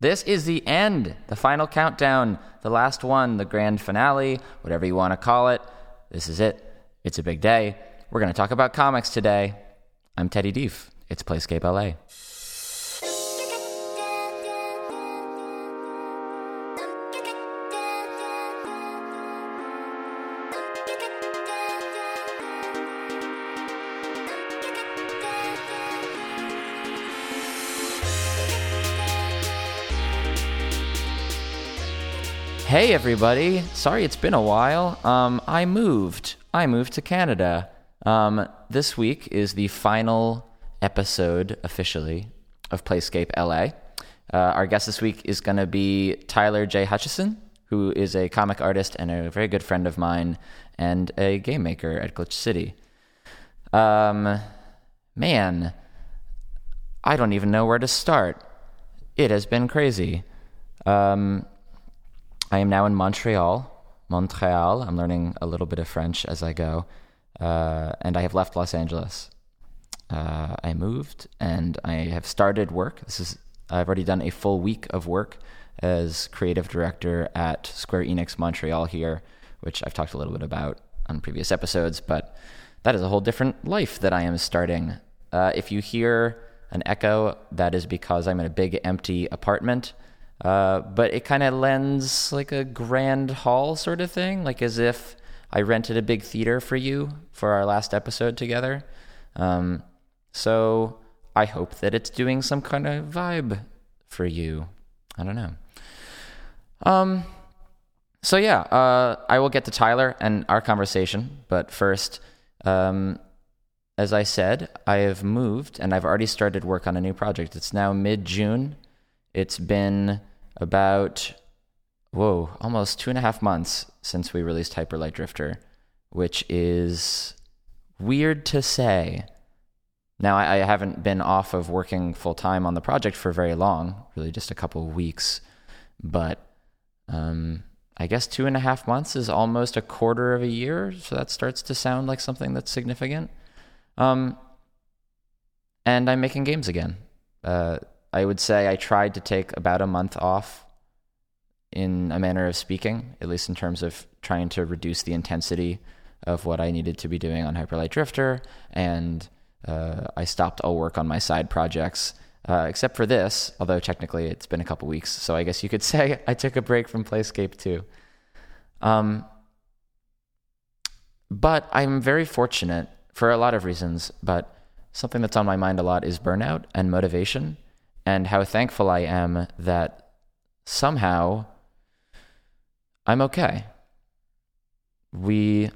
This is the end, the final countdown, the last one, the grand finale, whatever you want to call it. This is it. It's a big day. We're going to talk about comics today. I'm Teddy Dief. It's Playscape LA. Hey everybody! Sorry it's been a while. Um, I moved. I moved to Canada. Um, this week is the final episode officially of Playscape LA. Uh, our guest this week is going to be Tyler J. Hutchison, who is a comic artist and a very good friend of mine, and a game maker at Glitch City. Um, man, I don't even know where to start. It has been crazy. Um, I am now in Montreal. Montreal. I'm learning a little bit of French as I go. Uh, and I have left Los Angeles. Uh, I moved and I have started work. This is I've already done a full week of work as creative director at Square Enix Montreal here, which I've talked a little bit about on previous episodes. But that is a whole different life that I am starting. Uh, if you hear an echo, that is because I'm in a big empty apartment. Uh, but it kind of lends like a grand hall sort of thing, like as if I rented a big theater for you for our last episode together. Um, so I hope that it's doing some kind of vibe for you. I don't know. Um, so yeah, uh, I will get to Tyler and our conversation, but first, um, as I said, I have moved and I've already started work on a new project. It's now mid June. It's been about whoa, almost two and a half months since we released Hyperlight Drifter, which is weird to say. Now, I, I haven't been off of working full time on the project for very long, really just a couple of weeks, but um, I guess two and a half months is almost a quarter of a year, so that starts to sound like something that's significant. Um, and I'm making games again. Uh, I would say I tried to take about a month off in a manner of speaking, at least in terms of trying to reduce the intensity of what I needed to be doing on Hyperlight Drifter. And uh, I stopped all work on my side projects, uh, except for this, although technically it's been a couple weeks. So I guess you could say I took a break from Playscape too. Um, but I'm very fortunate for a lot of reasons, but something that's on my mind a lot is burnout and motivation and how thankful I am that somehow I'm okay. We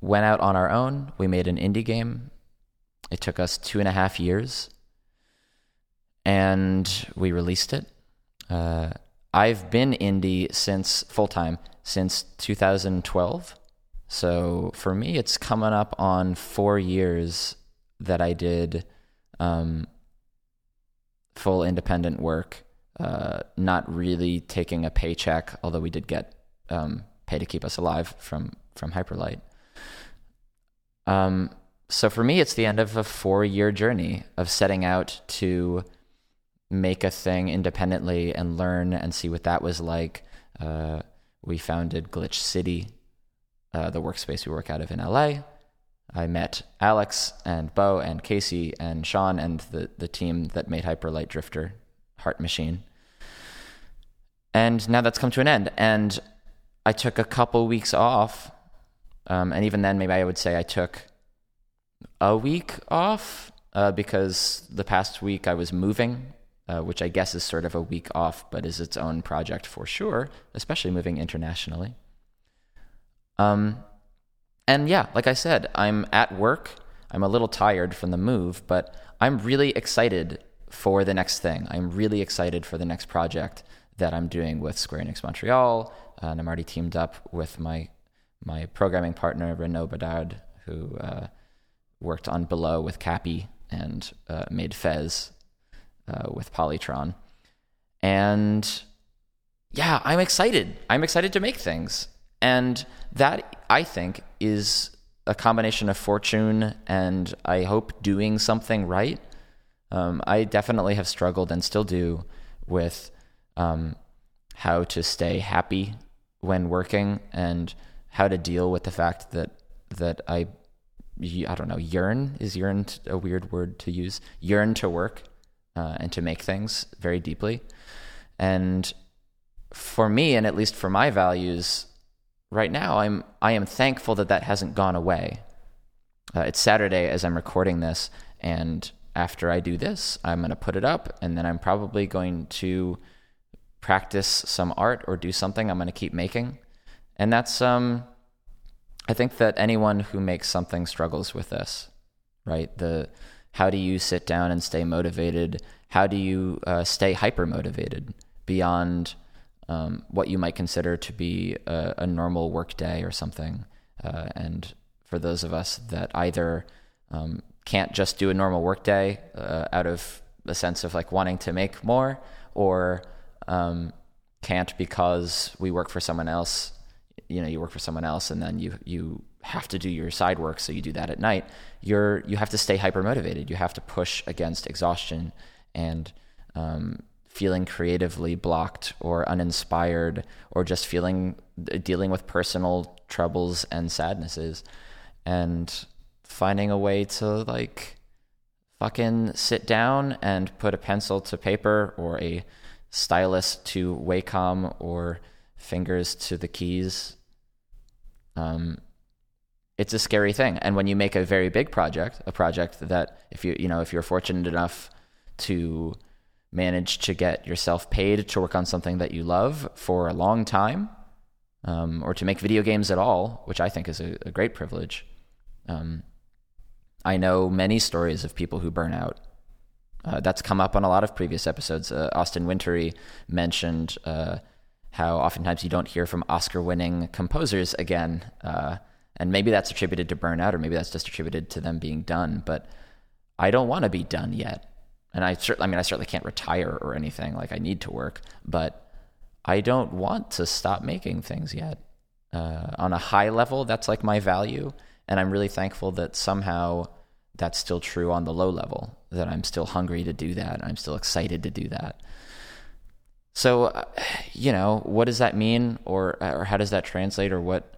went out on our own. We made an indie game. It took us two and a half years, and we released it. Uh, I've been indie since full time since 2012. So for me, it's coming up on four years that I did um, full independent work, uh, not really taking a paycheck, although we did get um, pay to keep us alive from from Hyperlight. Um, so for me, it's the end of a four year journey of setting out to make a thing independently and learn and see what that was like. Uh, we founded Glitch City, uh, the workspace we work out of in LA. I met Alex and Bo and Casey and Sean and the, the team that made Hyperlight Drifter, Heart Machine. And now that's come to an end. And I took a couple weeks off. Um, and even then, maybe I would say I took a week off uh, because the past week I was moving, uh, which I guess is sort of a week off, but is its own project for sure, especially moving internationally. Um, and yeah, like I said, I'm at work. I'm a little tired from the move, but I'm really excited for the next thing. I'm really excited for the next project that I'm doing with Square Enix Montreal. Uh, and I'm already teamed up with my my programming partner Renaud Bedard, who uh, worked on Below with Capy and uh, made Fez uh, with Polytron. And yeah, I'm excited. I'm excited to make things. And that, I think, is a combination of fortune and I hope doing something right. Um, I definitely have struggled and still do with um, how to stay happy when working and how to deal with the fact that that I I don't know yearn is yearn a weird word to use yearn to work uh, and to make things very deeply and for me and at least for my values right now I'm I am thankful that that hasn't gone away uh, it's Saturday as I'm recording this and after I do this I'm going to put it up and then I'm probably going to practice some art or do something I'm going to keep making and that's um I think that anyone who makes something struggles with this, right? The how do you sit down and stay motivated? How do you uh, stay hyper motivated beyond um, what you might consider to be a, a normal work day or something? Uh, and for those of us that either um, can't just do a normal work day uh, out of a sense of like wanting to make more, or um, can't because we work for someone else you know you work for someone else and then you you have to do your side work so you do that at night you're you have to stay hyper motivated you have to push against exhaustion and um, feeling creatively blocked or uninspired or just feeling dealing with personal troubles and sadnesses and finding a way to like fucking sit down and put a pencil to paper or a stylus to Wacom or fingers to the keys. Um, it's a scary thing. And when you make a very big project, a project that if you you know if you're fortunate enough to manage to get yourself paid to work on something that you love for a long time, um, or to make video games at all, which I think is a, a great privilege. Um, I know many stories of people who burn out. Uh, that's come up on a lot of previous episodes. Uh, Austin Wintory mentioned uh, how oftentimes you don't hear from Oscar winning composers again. Uh, and maybe that's attributed to burnout, or maybe that's just attributed to them being done. But I don't want to be done yet. And I certainly, I mean, I certainly can't retire or anything. Like I need to work, but I don't want to stop making things yet. Uh, on a high level, that's like my value. And I'm really thankful that somehow that's still true on the low level, that I'm still hungry to do that. I'm still excited to do that. So, uh, you know, what does that mean, or or how does that translate, or what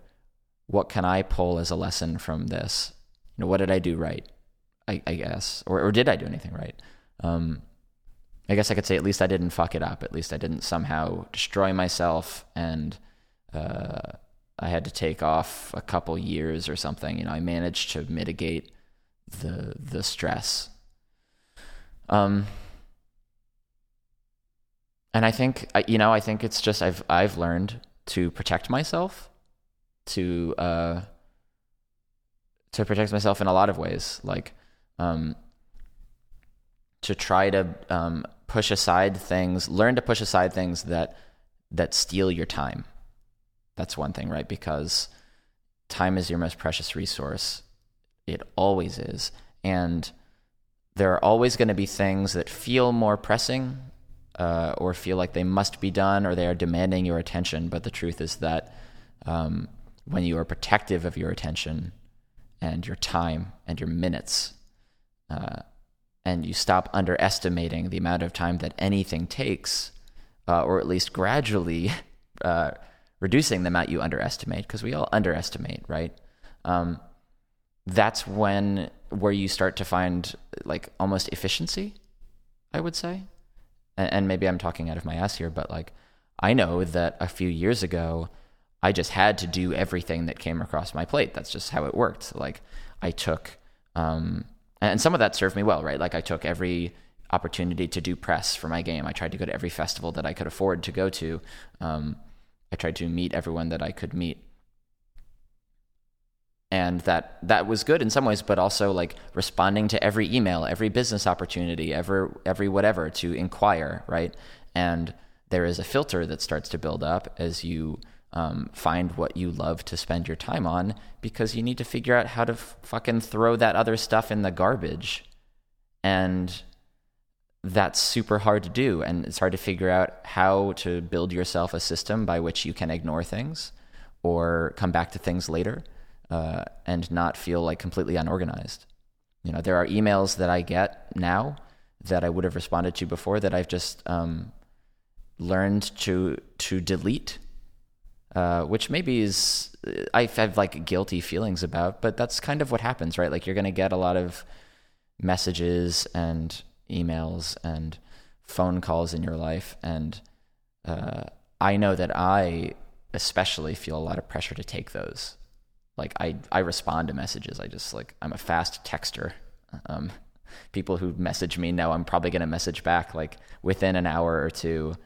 what can I pull as a lesson from this? You know, what did I do right? I, I guess, or or did I do anything right? Um, I guess I could say at least I didn't fuck it up. At least I didn't somehow destroy myself, and uh, I had to take off a couple years or something. You know, I managed to mitigate the the stress. Um, and I think you know I think it's just I've I've learned to protect myself, to uh, to protect myself in a lot of ways, like um, to try to um, push aside things, learn to push aside things that that steal your time. That's one thing, right? Because time is your most precious resource. It always is, and there are always going to be things that feel more pressing uh, or feel like they must be done or they are demanding your attention. But the truth is that um, when you are protective of your attention and your time and your minutes, uh, and you stop underestimating the amount of time that anything takes, uh, or at least gradually uh, reducing the amount you underestimate, because we all underestimate, right? Um, that's when where you start to find like almost efficiency, I would say and, and maybe I'm talking out of my ass here, but like I know that a few years ago, I just had to do everything that came across my plate. That's just how it worked. Like I took, um, and some of that served me well, right? Like I took every opportunity to do press for my game. I tried to go to every festival that I could afford to go to. Um, I tried to meet everyone that I could meet and that that was good in some ways but also like responding to every email every business opportunity every every whatever to inquire right and there is a filter that starts to build up as you um, find what you love to spend your time on because you need to figure out how to f- fucking throw that other stuff in the garbage and that's super hard to do and it's hard to figure out how to build yourself a system by which you can ignore things or come back to things later uh, and not feel like completely unorganized. You know, there are emails that I get now that I would have responded to before that I've just um, learned to to delete, uh, which maybe is I have like guilty feelings about, but that's kind of what happens, right? Like you're gonna get a lot of messages and emails and phone calls in your life, and uh, I know that I especially feel a lot of pressure to take those. Like I I respond to messages. I just like I'm a fast texter. Um, people who message me know I'm probably going to message back like within an hour or two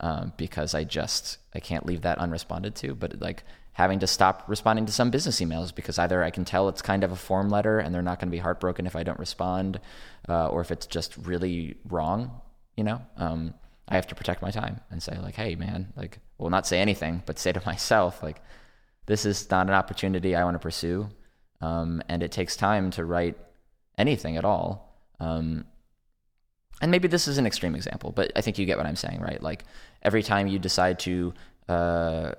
um, because I just I can't leave that unresponded to. But like having to stop responding to some business emails because either I can tell it's kind of a form letter and they're not going to be heartbroken if I don't respond, uh, or if it's just really wrong. You know, um, I have to protect my time and say like, hey man, like, well, not say anything, but say to myself like, this is not an opportunity I want to pursue, um, and it takes time to write anything at all. Um, and maybe this is an extreme example, but I think you get what I'm saying, right? Like every time you decide to uh,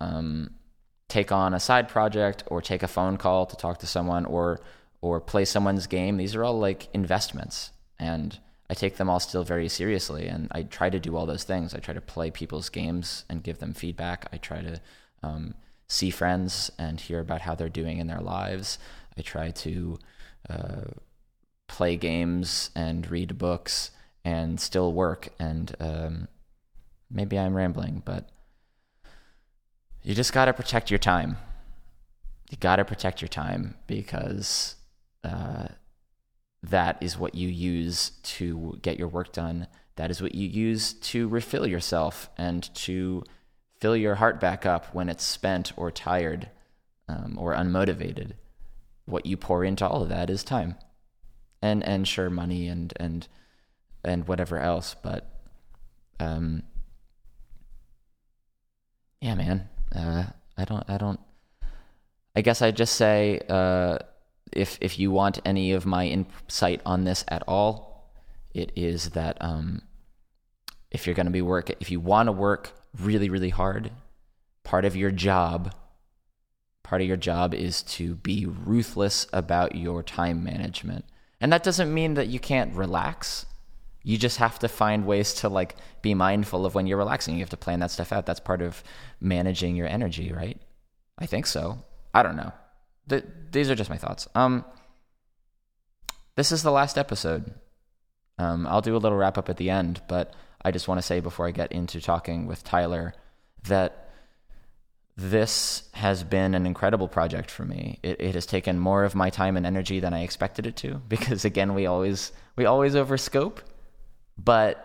um, take on a side project or take a phone call to talk to someone or or play someone's game, these are all like investments, and I take them all still very seriously. And I try to do all those things. I try to play people's games and give them feedback. I try to um, see friends and hear about how they're doing in their lives. I try to uh, play games and read books and still work. And um, maybe I'm rambling, but you just got to protect your time. You got to protect your time because uh, that is what you use to get your work done. That is what you use to refill yourself and to fill your heart back up when it's spent or tired um, or unmotivated. What you pour into all of that is time and and sure money and and and whatever else but um yeah man uh i don't i don't i guess i just say uh if if you want any of my insight on this at all it is that um if you're going to be work if you want to work really really hard part of your job part of your job is to be ruthless about your time management and that doesn't mean that you can't relax. You just have to find ways to like be mindful of when you're relaxing. You have to plan that stuff out. That's part of managing your energy, right? I think so. I don't know. The, these are just my thoughts. Um, this is the last episode. Um, I'll do a little wrap up at the end, but I just want to say before I get into talking with Tyler that this has been an incredible project for me. It, it, has taken more of my time and energy than I expected it to, because again, we always we always overscope. But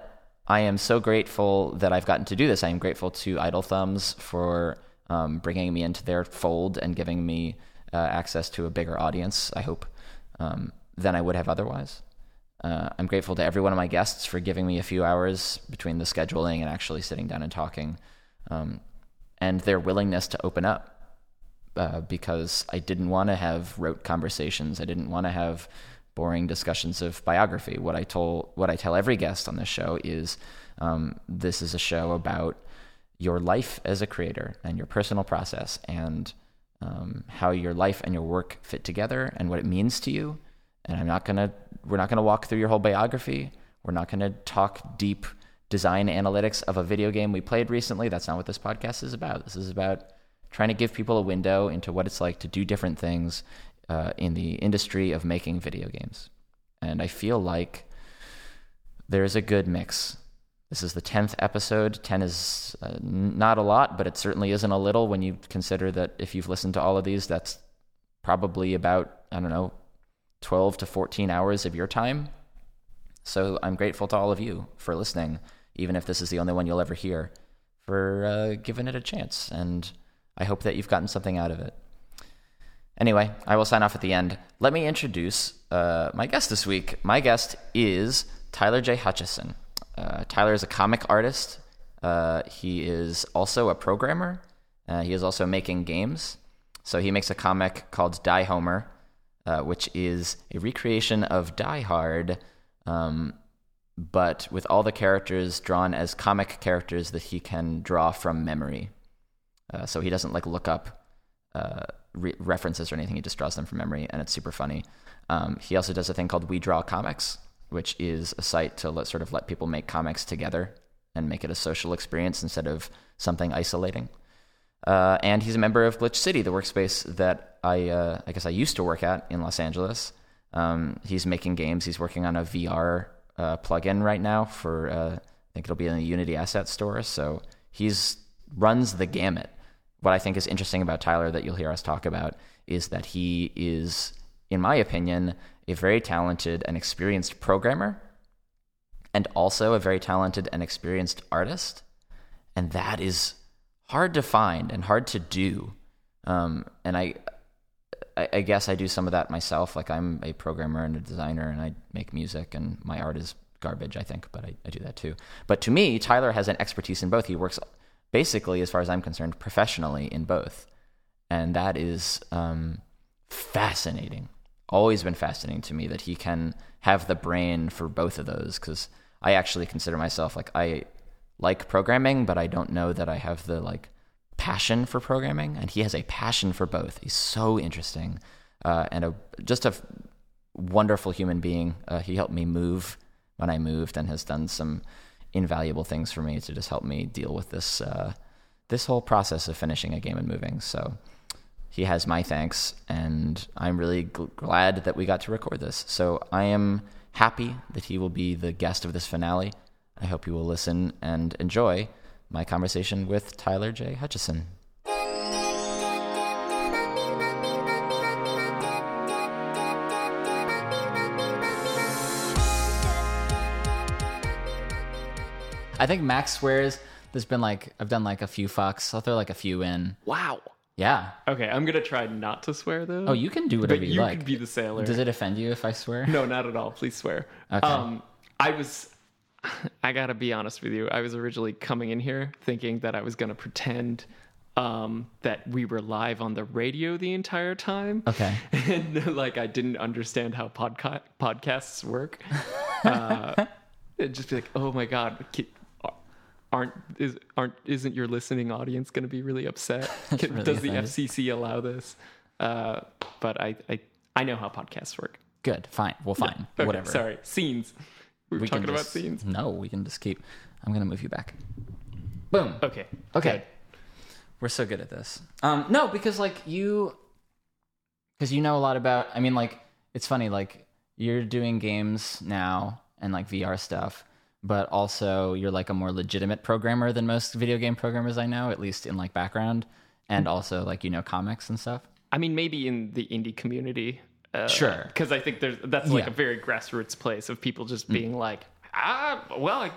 I am so grateful that I've gotten to do this. I am grateful to Idle Thumbs for um, bringing me into their fold and giving me uh, access to a bigger audience. I hope um, than I would have otherwise. Uh, I'm grateful to every one of my guests for giving me a few hours between the scheduling and actually sitting down and talking. Um, and their willingness to open up. Uh, because I didn't want to have rote conversations. I didn't want to have boring discussions of biography. What I told, what I tell every guest on this show is, um, this is a show about your life as a creator and your personal process and um, how your life and your work fit together and what it means to you. And I'm not gonna, we're not gonna walk through your whole biography. We're not gonna talk deep design analytics of a video game we played recently. That's not what this podcast is about. This is about trying to give people a window into what it's like to do different things uh, in the industry of making video games. And I feel like there's a good mix. This is the 10th episode. 10 is uh, not a lot, but it certainly isn't a little when you consider that if you've listened to all of these, that's probably about, I don't know, 12 to 14 hours of your time. So I'm grateful to all of you for listening even if this is the only one you'll ever hear, for uh, giving it a chance. And I hope that you've gotten something out of it. Anyway, I will sign off at the end. Let me introduce uh, my guest this week. My guest is Tyler J. Hutchison. Uh, Tyler is a comic artist. Uh, he is also a programmer. Uh, he is also making games. So he makes a comic called Die Homer, uh, which is a recreation of Die Hard, um, but with all the characters drawn as comic characters that he can draw from memory. Uh, so he doesn't like look up uh, re- references or anything. He just draws them from memory, and it's super funny. Um, he also does a thing called We Draw Comics, which is a site to let, sort of let people make comics together and make it a social experience instead of something isolating. Uh, and he's a member of Glitch City, the workspace that I uh, I guess I used to work at in Los Angeles. Um, he's making games. He's working on a VR uh, plugin right now for uh, I think it'll be in the Unity Asset Store. So he's runs the gamut. What I think is interesting about Tyler that you'll hear us talk about is that he is, in my opinion, a very talented and experienced programmer, and also a very talented and experienced artist, and that is hard to find and hard to do. Um, and I, I, guess I do some of that myself. Like I'm a programmer and a designer, and I make music, and my art is garbage, I think, but I, I do that too. But to me, Tyler has an expertise in both. He works basically, as far as I'm concerned, professionally in both, and that is um, fascinating. Always been fascinating to me that he can have the brain for both of those because I actually consider myself like I like programming, but I don't know that I have the like passion for programming, and he has a passion for both. He's so interesting uh, and a just a wonderful human being. Uh, he helped me move when I moved, and has done some invaluable things for me to just help me deal with this uh, this whole process of finishing a game and moving. So he has my thanks, and I'm really gl- glad that we got to record this. So I am happy that he will be the guest of this finale. I hope you will listen and enjoy my conversation with Tyler J. Hutchison. I think max swears. There's been like I've done like a few fucks. I'll throw like a few in. Wow. Yeah. Okay, I'm gonna try not to swear though. Oh, you can do whatever but you, you like. can be the sailor. Does it offend you if I swear? No, not at all. Please swear. Okay. Um, I was. I gotta be honest with you. I was originally coming in here thinking that I was gonna pretend um, that we were live on the radio the entire time. Okay. And like I didn't understand how podca- podcasts work. Uh, it'd just be like, oh my god, ki- aren't is aren't isn't your listening audience going to be really upset? Can- really Does the. FCC allow this? Uh, but I, I I know how podcasts work. Good. Fine. Well, fine. Okay, Whatever. Sorry, scenes. We were We can talking about scenes. No, we can just keep. I'm gonna move you back. Boom. Okay. Okay. We're so good at this. Um, no, because like you, because you know a lot about. I mean, like it's funny. Like you're doing games now and like VR stuff, but also you're like a more legitimate programmer than most video game programmers I know, at least in like background, and also like you know comics and stuff. I mean, maybe in the indie community. Uh, Sure. Because I think there's that's like Yeah. a very grassroots place of people just being like, ah, well, I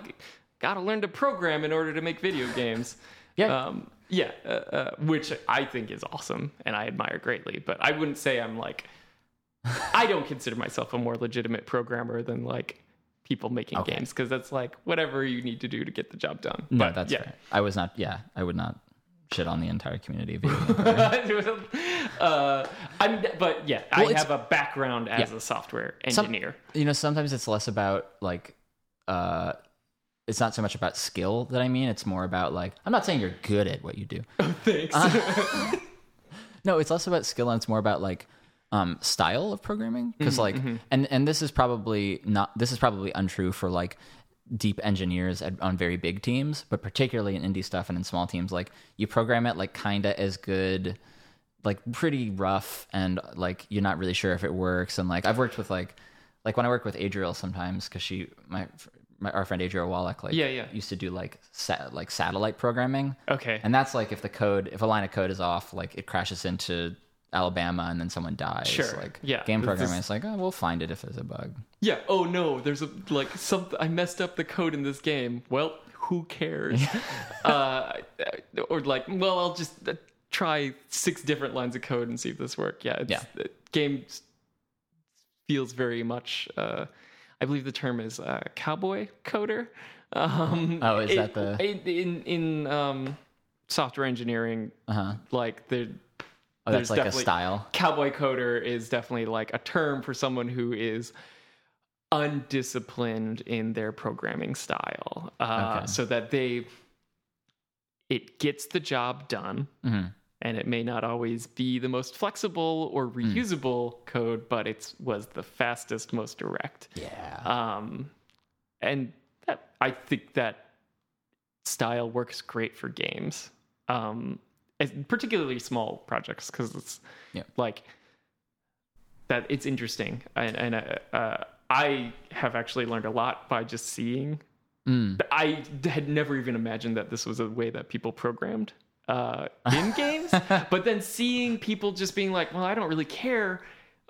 got to learn to program in order to make video games. Yeah. Um, yeah. Uh, uh, which I think is awesome and I admire greatly. But I wouldn't say I'm like, I don't consider myself a more legitimate programmer than like people making Okay. games because that's like whatever you need to do to get the job done. No, but that's yeah. fair. I was not. Yeah, I would not shit on the entire community of video game uh, I'm, but yeah, Well, I have a background as Yeah. a software Some- engineer. you know sometimes it's less about like uh it's not so much about skill that i mean it's more about like i'm not saying you're good at what you do Oh, Thanks. Uh, no it's less about skill and it's more about like um style of programming because like and and this is probably not this is probably untrue for like deep engineers at, on very big teams but particularly in indie stuff and in small teams like you program it like kinda as good like pretty rough and like you're not really sure if it works and like I've worked with like like when I work with Adriel sometimes because she my, my our friend Adriel Wallick like Yeah, yeah. used to do like sa- like satellite programming okay. and that's like if the code if a line of code is off like it crashes into Alabama and then someone dies Sure. like Yeah. game programming is- like oh we'll find it if there's a bug yeah. Oh no, there's a like something. I messed up the code in this game. Well, who cares? uh, or like, well, I'll just uh, try six different lines of code and see if this works. Yeah. It's, Yeah. The game feels very much. Uh, I believe the term is uh, cowboy coder. Um, Oh, is it- that the- in in, in um, software engineering? uh-huh Like there, oh that's like a style cowboy coder is definitely like a term for someone who is undisciplined in their programming style uh, Okay. so that they it gets the job done Mhm. and it may not always be the most flexible or Hmm. reusable code but it was the fastest most direct yeah um, and that, I think that style works great for games, um, particularly small projects because it's Yeah. like that. It's interesting, and, and uh, uh, I have actually learned a lot by just seeing. Mm. I had never even imagined that this was a way that people programmed uh, in games, but then seeing people just being like, "Well, I don't really care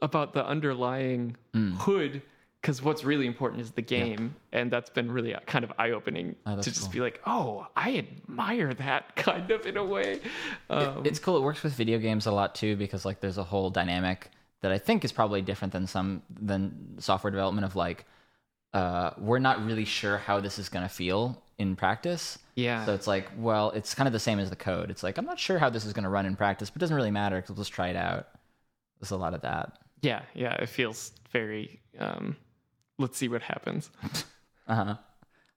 about the underlying Mm. hood." Because what's really important is the game, and that's been really kind of eye-opening Oh, to just cool. be like, "Oh, I admire that kind of in a way." Um, it's cool. It works with video games a lot too because like there's a whole dynamic that I think is probably different than some than software development of like uh, we're not really sure how this is going to feel in practice. yeah, So it's like, well, it's kind of the same as the code. It's like I'm not sure how this is going to run in practice, but it doesn't really matter because we'll just try it out. There's a lot of that. yeah, yeah. It feels very. Um, let's see what happens. Uh-huh.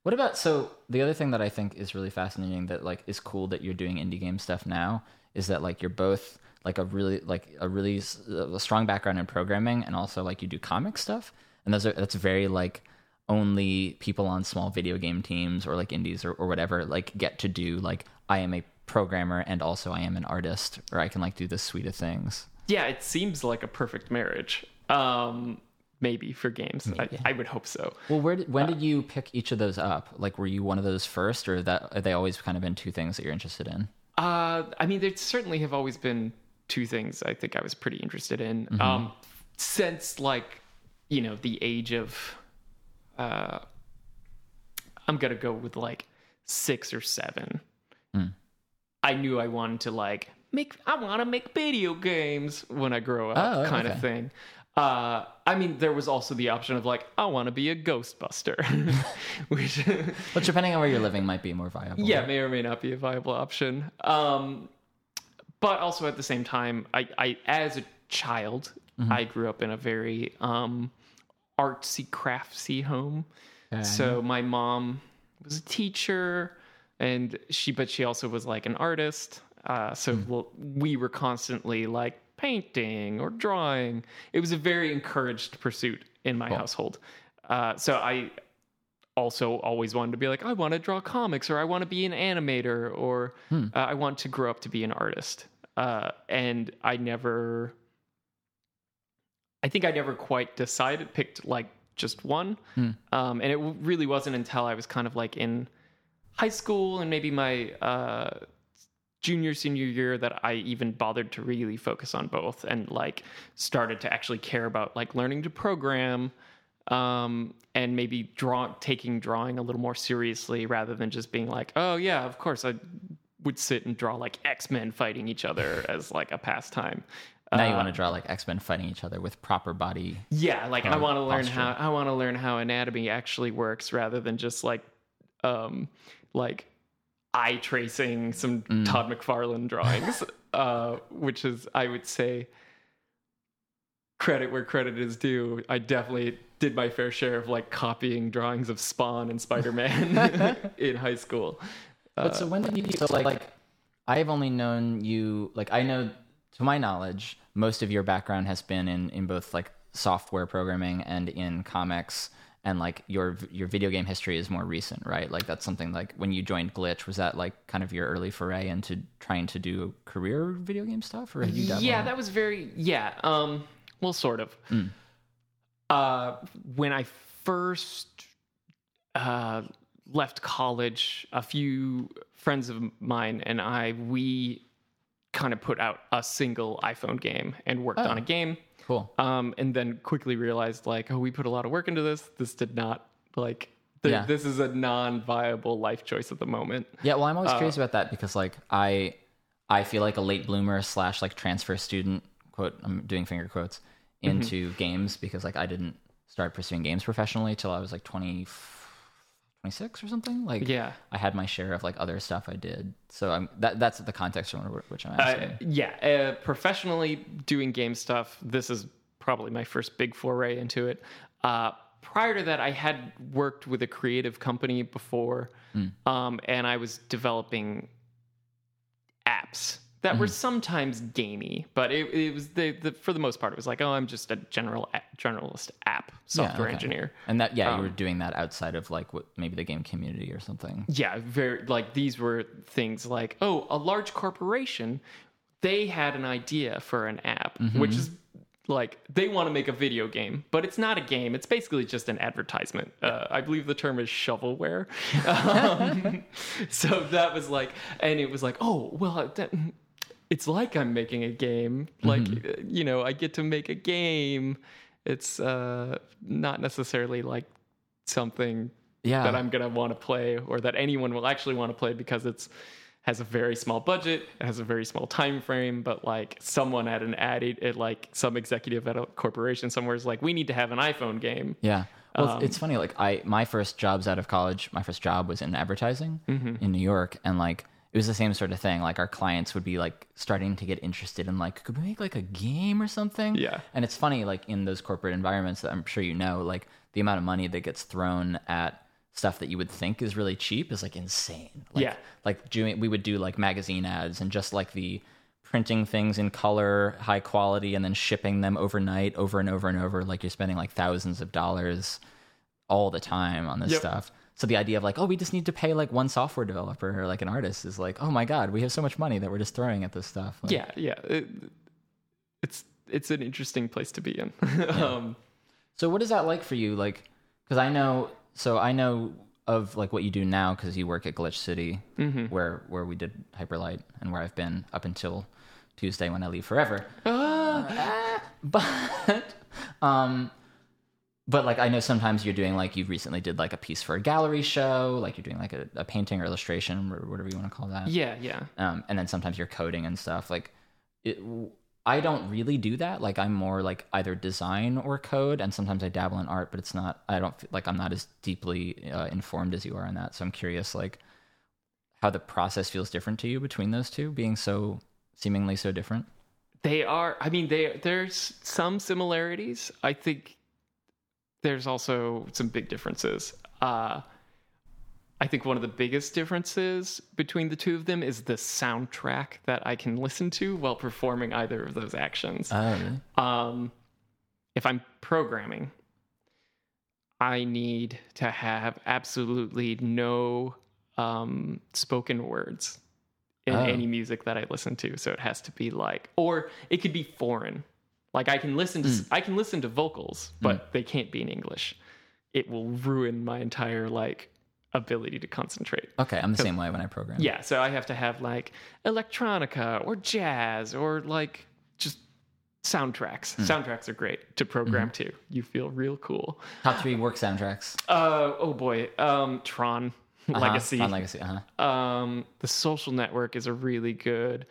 What about so the other thing that I think is really fascinating that like is cool that you're doing indie game stuff now is that like you're both like a really like a really a strong background in programming and also like you do comic stuff and those are that's very like only people on small video game teams or like indies or, or whatever like get to do like I am a programmer and also I am an artist or I can like do this suite of things. Yeah, it seems like a perfect marriage. Um, maybe for games, I, I would hope so. Well, where did, when did you pick each of those up? Like, were you one of those first, or that are they always kind of been two things that you're interested in? Uh, I mean, there certainly have always been two things I think I was pretty interested in. Um, since like, you know, the age of, uh, I'm gonna go with like six or seven. I knew I wanted to like make. I want to make video games when I grow up, Oh, kind okay. of thing. Uh, I mean, there was also the option of like, I want to be a Ghostbuster, which But depending on where you're living, might be more viable. yeah may or may not be a viable option. Um but also at the same time i i as a child i grew up in a very um artsy craftsy home. Okay. so my mom was a teacher and she but she also was like an artist. Uh so well, we were constantly like painting or drawing. It was a very encouraged pursuit in my household. Uh so i also always wanted to be like, I want to draw comics, or I want to be an animator, or uh, I want to grow up to be an artist. Uh, and I never, I think I never quite decided, picked like just one. Um, and it really wasn't until I was kind of like in high school and maybe my uh, junior, senior year that I even bothered to really focus on both and like started to actually care about like learning to program um, and maybe draw taking drawing a little more seriously rather than just being like, oh yeah, of course I would sit and draw like X Men fighting each other as like a pastime. now you Uh, want to draw like X Men fighting each other with proper body. yeah, like I want to learn posture. how I want to learn how anatomy actually works rather than just like um like eye tracing some Mm. Todd McFarlane drawings, uh, which is I would say credit where credit is due. I definitely did my fair share of like copying drawings of Spawn and Spider Man in high school. But so when did you? So like, like, I've only known you. Like, I know, to my knowledge, most of your background has been in in both like software programming and in comics. And like your your video game history is more recent, right? Like that's something like when you joined Glitch, was that like kind of your early foray into trying to do career video game stuff, or had you dabbled? Yeah, that was very yeah. Um, well, sort of. Mm. Uh, when I first uh, left college, a few friends of mine and I we kind of put out a single iPhone game and worked on Oh. a game. Cool. Um, and then quickly realized like, oh, we put a lot of work into this. This did not like. th- Yeah. This is a non-viable life choice at the moment. Yeah, well, I'm Uh, always curious about that because like I I feel like a late bloomer slash like transfer student quote I'm doing finger quotes Mm-hmm. into games because like I didn't start pursuing games professionally till I was like 20 26 or something like Yeah. I had my share of like other stuff I did so I'm that that's the context from which I'm Uh, asking yeah, uh, professionally doing game stuff. This is probably my first big foray into it. Uh, prior to that, I had worked with a creative company before, um, and I was developing apps that were sometimes gamey, but it, it was the, the for the most part it was like, oh, I'm just a general a- generalist app software okay. engineer. And that, yeah, Um, you were doing that outside of like what maybe the game community or something. Yeah, very like these were things like, oh, a large corporation, they had an idea for an app, which is like they want to make a video game, but it's not a game. It's basically just an advertisement. Uh, I believe the term is shovelware. um, so that was like, and it was like, oh, well, that, it's like I'm making a game. Like, uh, you know, I get to make a game. It's uh, not necessarily like something Yeah. that I'm gonna want to play or that anyone will actually want to play because it's has a very small budget, it has a very small time frame, but like someone at an ad it like some executive at a corporation somewhere is like, we need to have an iPhone game. Yeah. Well, Um, it's- it's funny. Like I, my first jobs out of college, my first job was in advertising Mm-hmm. in New York, and like it was the same sort of thing. Like our clients would be like starting to get interested in like, could we make like a game or something? Yeah. And it's funny, like in those corporate environments that I'm sure you know, like the amount of money that gets thrown at stuff that you would think is really cheap is like insane. Like, Yeah. Like doing, we would do like magazine ads and just like the printing things in color, high quality, and then shipping them overnight, over and over and over. Like you're spending like thousands of dollars all the time on this Yep. stuff. So the idea of like, oh, we just need to pay like one software developer or like an artist is like, oh my god, we have so much money that we're just throwing at this stuff. Like, Yeah, yeah. It, it's it's an interesting place to be in. um, So what is that like for you? Like, because I know, so I know of like what you do now because you work at Glitch City, where where we did Hyperlight and where I've been up until Tuesday when I leave forever. ah, But, um, but like I know sometimes you're doing like you recently did like a piece for a gallery show, like you're doing like a, a painting or illustration or whatever you want to call that. yeah, yeah. um, and then sometimes you're coding and stuff like it, i don't really do that like i'm more like either design or code and sometimes i dabble in art but it's not i don't feel like i'm not as deeply uh, informed as you are on that so i'm curious like how the process feels different to you between those two being so seemingly so different They are. I mean, they there's some similarities. I think there's also some big differences. Uh, I think one of the biggest differences between the two of them is the soundtrack that I can listen to while performing either of those actions. oh Um, if I'm programming, I need to have absolutely no um, spoken words in Oh. any music that I listen to. So it has to be like, or it could be foreign. Like I can listen to, I can listen to vocals, but they can't be in English. It will ruin my entire like ability to concentrate. okay i'm the same way when i program Yeah, so I have to have like electronica or jazz or like just soundtracks. Soundtracks are great to program to. You feel real cool. top three work soundtracks Uh oh boy, um Tron Uh-huh. Legacy. Tron legacy uh-huh Um The Social Network is a really good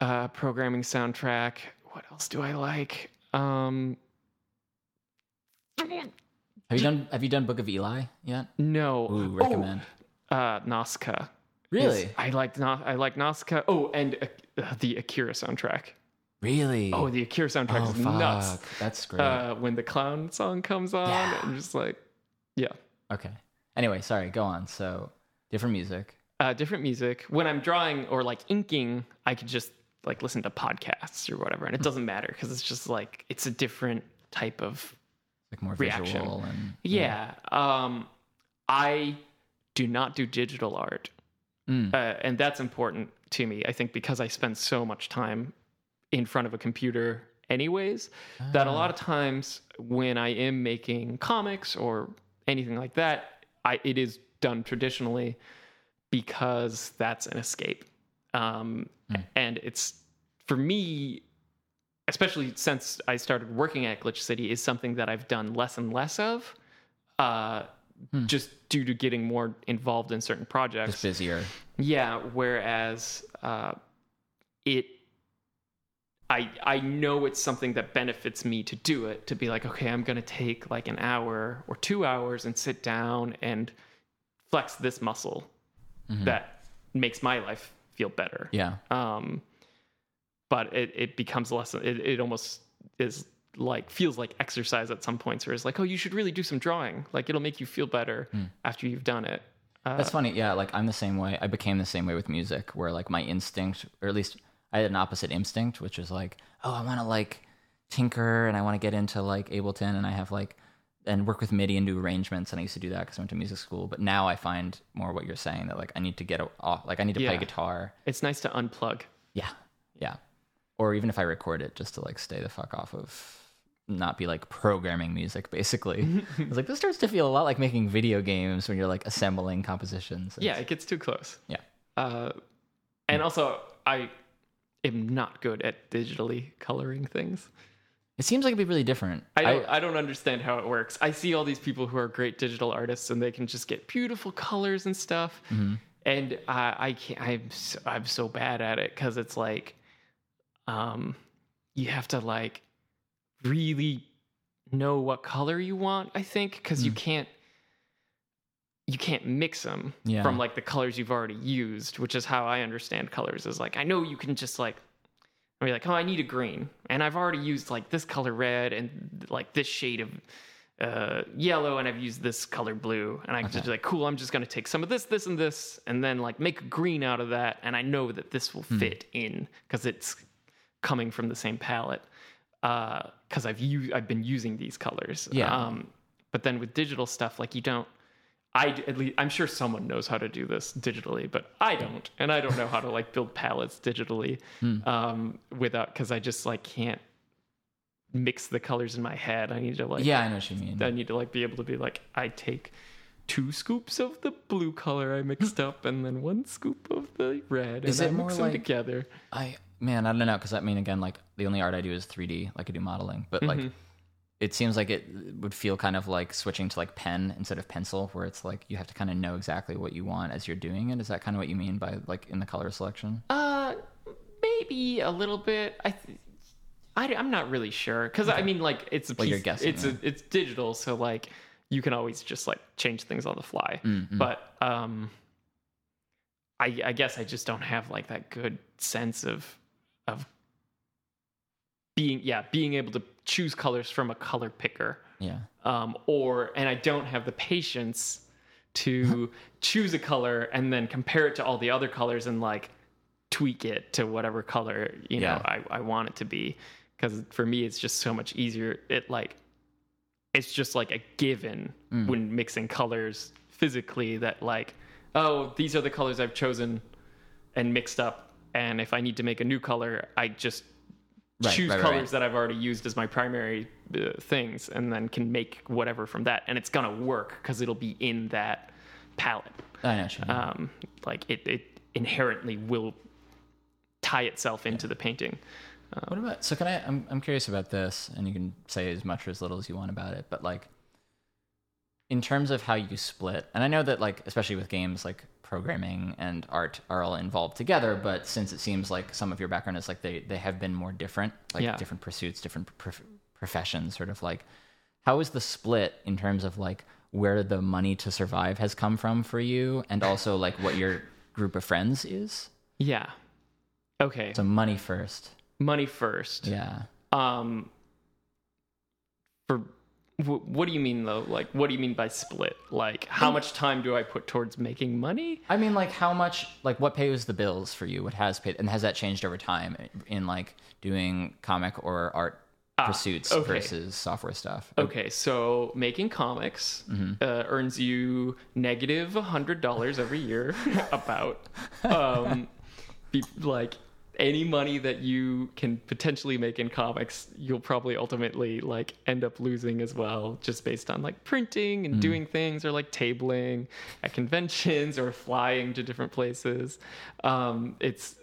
uh programming soundtrack. What else do I like? Um have you done have you done book of eli yet no. Ooh, recommend Oh, uh Nazca. really is- I like Na- I like Nazca. Oh, and uh, the Akira soundtrack. really Oh, the Akira soundtrack Oh, is nuts. that's great Uh, when the clown song comes on, Yeah. I'm just like, yeah. Okay. Anyway, sorry, go on. So, different music. Uh, different music. When I'm drawing or like inking, I could just like listen to podcasts or whatever, and it doesn't matter because it's just like it's a different type of Like more Reaction. visual and yeah. Um, I do not do digital art, Mm. uh, and that's important to me. I think because I spend so much time in front of a computer, anyways, that a lot of times when I am making comics or anything like that, I it is done traditionally because that's an escape, um, and it's for me especially since I started working at Glitch City, is something that I've done less and less of, uh, just due to getting more involved in certain projects. just busier. Yeah, whereas uh, it, I I know it's something that benefits me to do it. To be like, okay, I'm going to take like an hour or two hours and sit down and flex this muscle that makes my life feel better Yeah. um, but it, it becomes less it, it almost is like feels like exercise at some points where it's like oh you should really do some drawing like it'll make you feel better after you've done it uh, That's funny. Yeah, like I'm the same way. I became the same way with music where like my instinct or at least I had an opposite instinct, which is like, oh, I want to like tinker and I want to get into like Ableton and I have like and work with MIDI and do arrangements. And I used to do that because I went to music school. But now I find more what you're saying that like I need to get off, like I need to play guitar. It's nice to unplug. Yeah, yeah. Or even if I record it, just to like stay the fuck off of not be like programming music. Basically, it's like this starts to feel a lot like making video games when you're like assembling compositions. Yeah, it gets too close. yeah. Uh, and also, I am not good at digitally coloring things. It seems like it'd be really different. I don't, I, don't understand how it works. I see all these people who are great digital artists and they can just get beautiful colors and stuff. And I, I can't. I'm so, I'm so bad at it because it's like, um, you have to like really know what color you want. I think because you can't you can't mix them Yeah. from like the colors you've already used, which is how I understand colors. Is like I know you can just like I mean, like, oh, I need a green, and I've already used like this color red and like this shade of uh, yellow, and I've used this color blue, and I can just be like, cool, I'm just gonna take some of this, this, and this, and then like make a green out of that, and I know that this will fit in because it's coming from the same palette. Uh because I've used, I've been using these colors. Yeah. Um, but then with digital stuff, like you don't. I at least I'm sure someone knows how to do this digitally, but I don't, and I don't know how to like build palettes digitally um, without because I just like can't mix the colors in my head. I need to like yeah, I know what you mean. I need to like be able to be like I take two scoops of the blue color I mixed up and then one scoop of the red Is and it I more mix them like- together. I man, I don't know because I mean, again, like the only art I do is 3D. Like I do modeling, but like it seems like it would feel kind of like switching to like pen instead of pencil, where it's like you have to kind of know exactly what you want as you're doing it. Is that kind of what you mean by like in the color selection? Uh, maybe a little bit. I. Th- I, am not really sure because I mean, like, it's a Well, piece, you're guessing, It's a, it's digital, so like you can always just like change things on the fly. But um, I I guess I just don't have like that good sense of of being yeah being able to choose colors from a color picker. Yeah, um, or and I don't have the patience to choose a color and then compare it to all the other colors and like tweak it to whatever color you know I, I want it to be. Because for me it's just so much easier. It like it's just like a given when mixing colors physically that like oh these are the colors I've chosen and mixed up. And if I need to make a new color I just Right, choose right, colors right. that I've already used as my primary uh, things and then can make whatever from that and it's gonna work because it'll be in that palette I know mean. um, like it, it inherently will tie itself into the painting What about so can I I'm I'm curious about this and you can say as much or as little as you want about it, but like in terms of how you split, and I know that like especially with games like programming and art are all involved together, but since it seems like some of your background is like they they have been more different, like Yeah. different pursuits, different prof- professions, sort of like how is the split in terms of like where the money to survive has come from for you and also like what your group of friends is? yeah okay So money first. money first Yeah. um for wh- what do you mean though like what do you mean by split like how much time do i put towards making money I mean, like, how much, like, what pays the bills for you? What has paid, and has that changed over time in like doing comic or art pursuits Ah, okay. versus software stuff? okay so making comics uh, earns you negative a hundred dollars every year about um be, like any money that you can potentially make in comics you'll probably ultimately like end up losing as well just based on like printing and doing things or like tabling at conventions or flying to different places. Um it's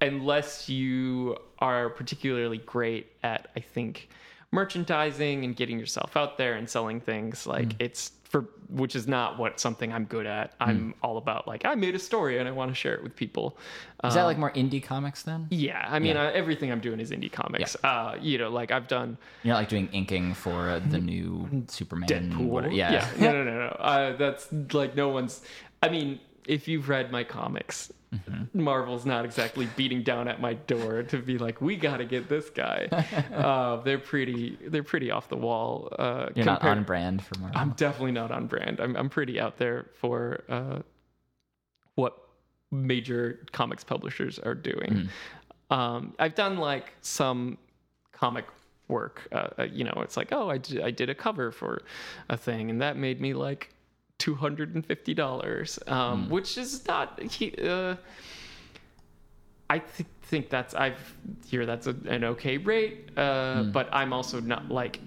unless you are particularly great at i think merchandising and getting yourself out there and selling things like it's for which is not what something i'm good at i'm all about like i made a story and i want to share it with people Is that like more indie comics then? yeah i mean Uh, everything i'm doing is indie comics uh you know like i've done You're not like doing inking for uh, the new Superman. Deadpool. whatever- Yeah. No, no, no, no. Uh, that's like no one's. I mean, if you've read my comics, Mm-hmm. Marvel's not exactly beating down at my door to be like, we got to get this guy. uh, they're pretty. They're pretty off the wall. Uh, You're not on brand for Marvel. I'm definitely not on brand. I'm I'm pretty out there for uh, what major comics publishers are doing. Um, I've done like some comic work. Uh, uh, you know, it's like, oh, I did, I did a cover for a thing, and that made me like two hundred and fifty dollars, um, which is not. he- Uh, I th- think that's I've hear that's a, an okay rate, uh, but I'm also not like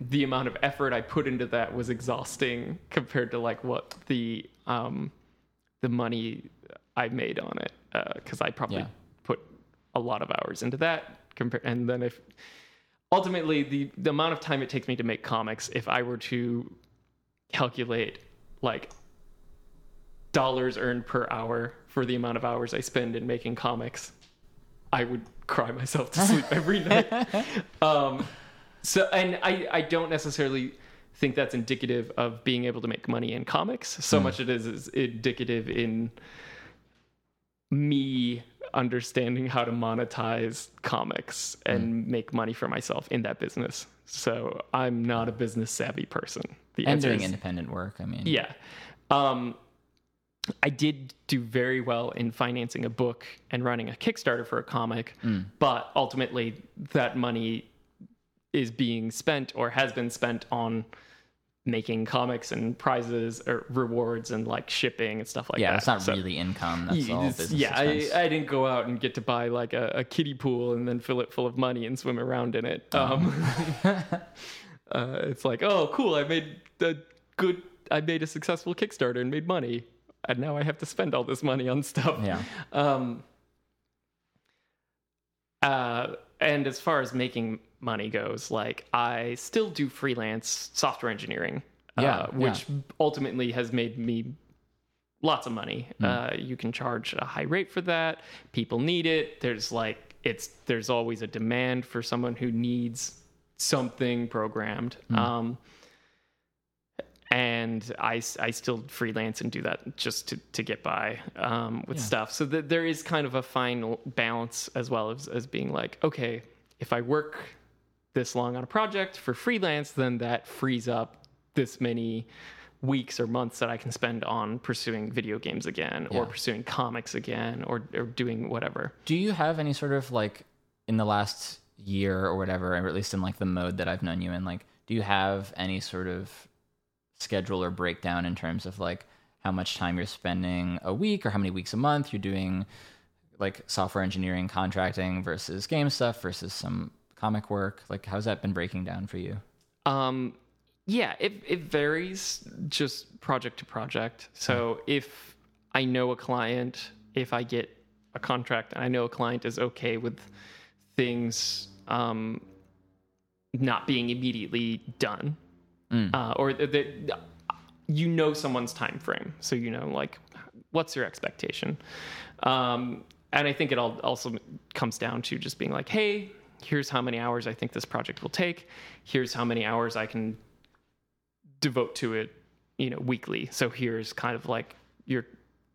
the amount of effort I put into that was exhausting compared to like what the um, the money I made on it because I probably Yeah. put a lot of hours into that. Compare and then if ultimately the the amount of time it takes me to make comics, if I were to calculate like dollars earned per hour for the amount of hours I spend in making comics, I would cry myself to sleep every night. Um, so, and I, I don't necessarily think that's indicative of being able to make money in comics. So much it is is indicative in me understanding how to monetize comics and make money for myself in that business. So I'm not a business savvy person. The and doing is- independent work. I mean, yeah. Um, I did do very well in financing a book and running a Kickstarter for a comic, but ultimately that money is being spent or has been spent on making comics and prizes or rewards and like shipping and stuff like yeah, that. Yeah, it's not So- really income. That's yeah, all business yeah, I. I didn't go out and get to buy like a, a kiddie pool and then fill it full of money and swim around in it. Um, uh, it's like, oh, cool! I made a good, I made a successful Kickstarter and made money, and now I have to spend all this money on stuff. yeah. Um, uh, and as far as making money goes, like I still do freelance software engineering, Yeah, uh, which ultimately has made me lots of money. Hmm. Uh, you can charge a high rate for that. People need it. There's like it's there's always a demand for someone who needs something programmed. Hmm. Um, and I, I still freelance and do that just to, to get by um, with stuff. So there is kind of a fine balance as well as, as being like, okay, if I work this long on a project for freelance, then that frees up this many weeks or months that I can spend on pursuing video games again or pursuing comics again or, or doing whatever. Do you have any sort of like in the last year or whatever, or at least in like the mode that I've known you in, like, do you have any sort of schedule or breakdown in terms of like how much time you're spending a week or how many weeks a month you're doing like software engineering contracting versus game stuff versus some comic work? Like, how's that been breaking down for you? Um, yeah, it it varies just project to project. So if I know a client, if I get a contract and I know a client is okay with things um, not being immediately done, uh, or that you know someone's time frame, so you know like what's your expectation. Um, and I think it all also comes down to just being like, hey, here's how many hours I think this project will take. Here's how many hours I can devote to it, you know, weekly. So here's kind of like your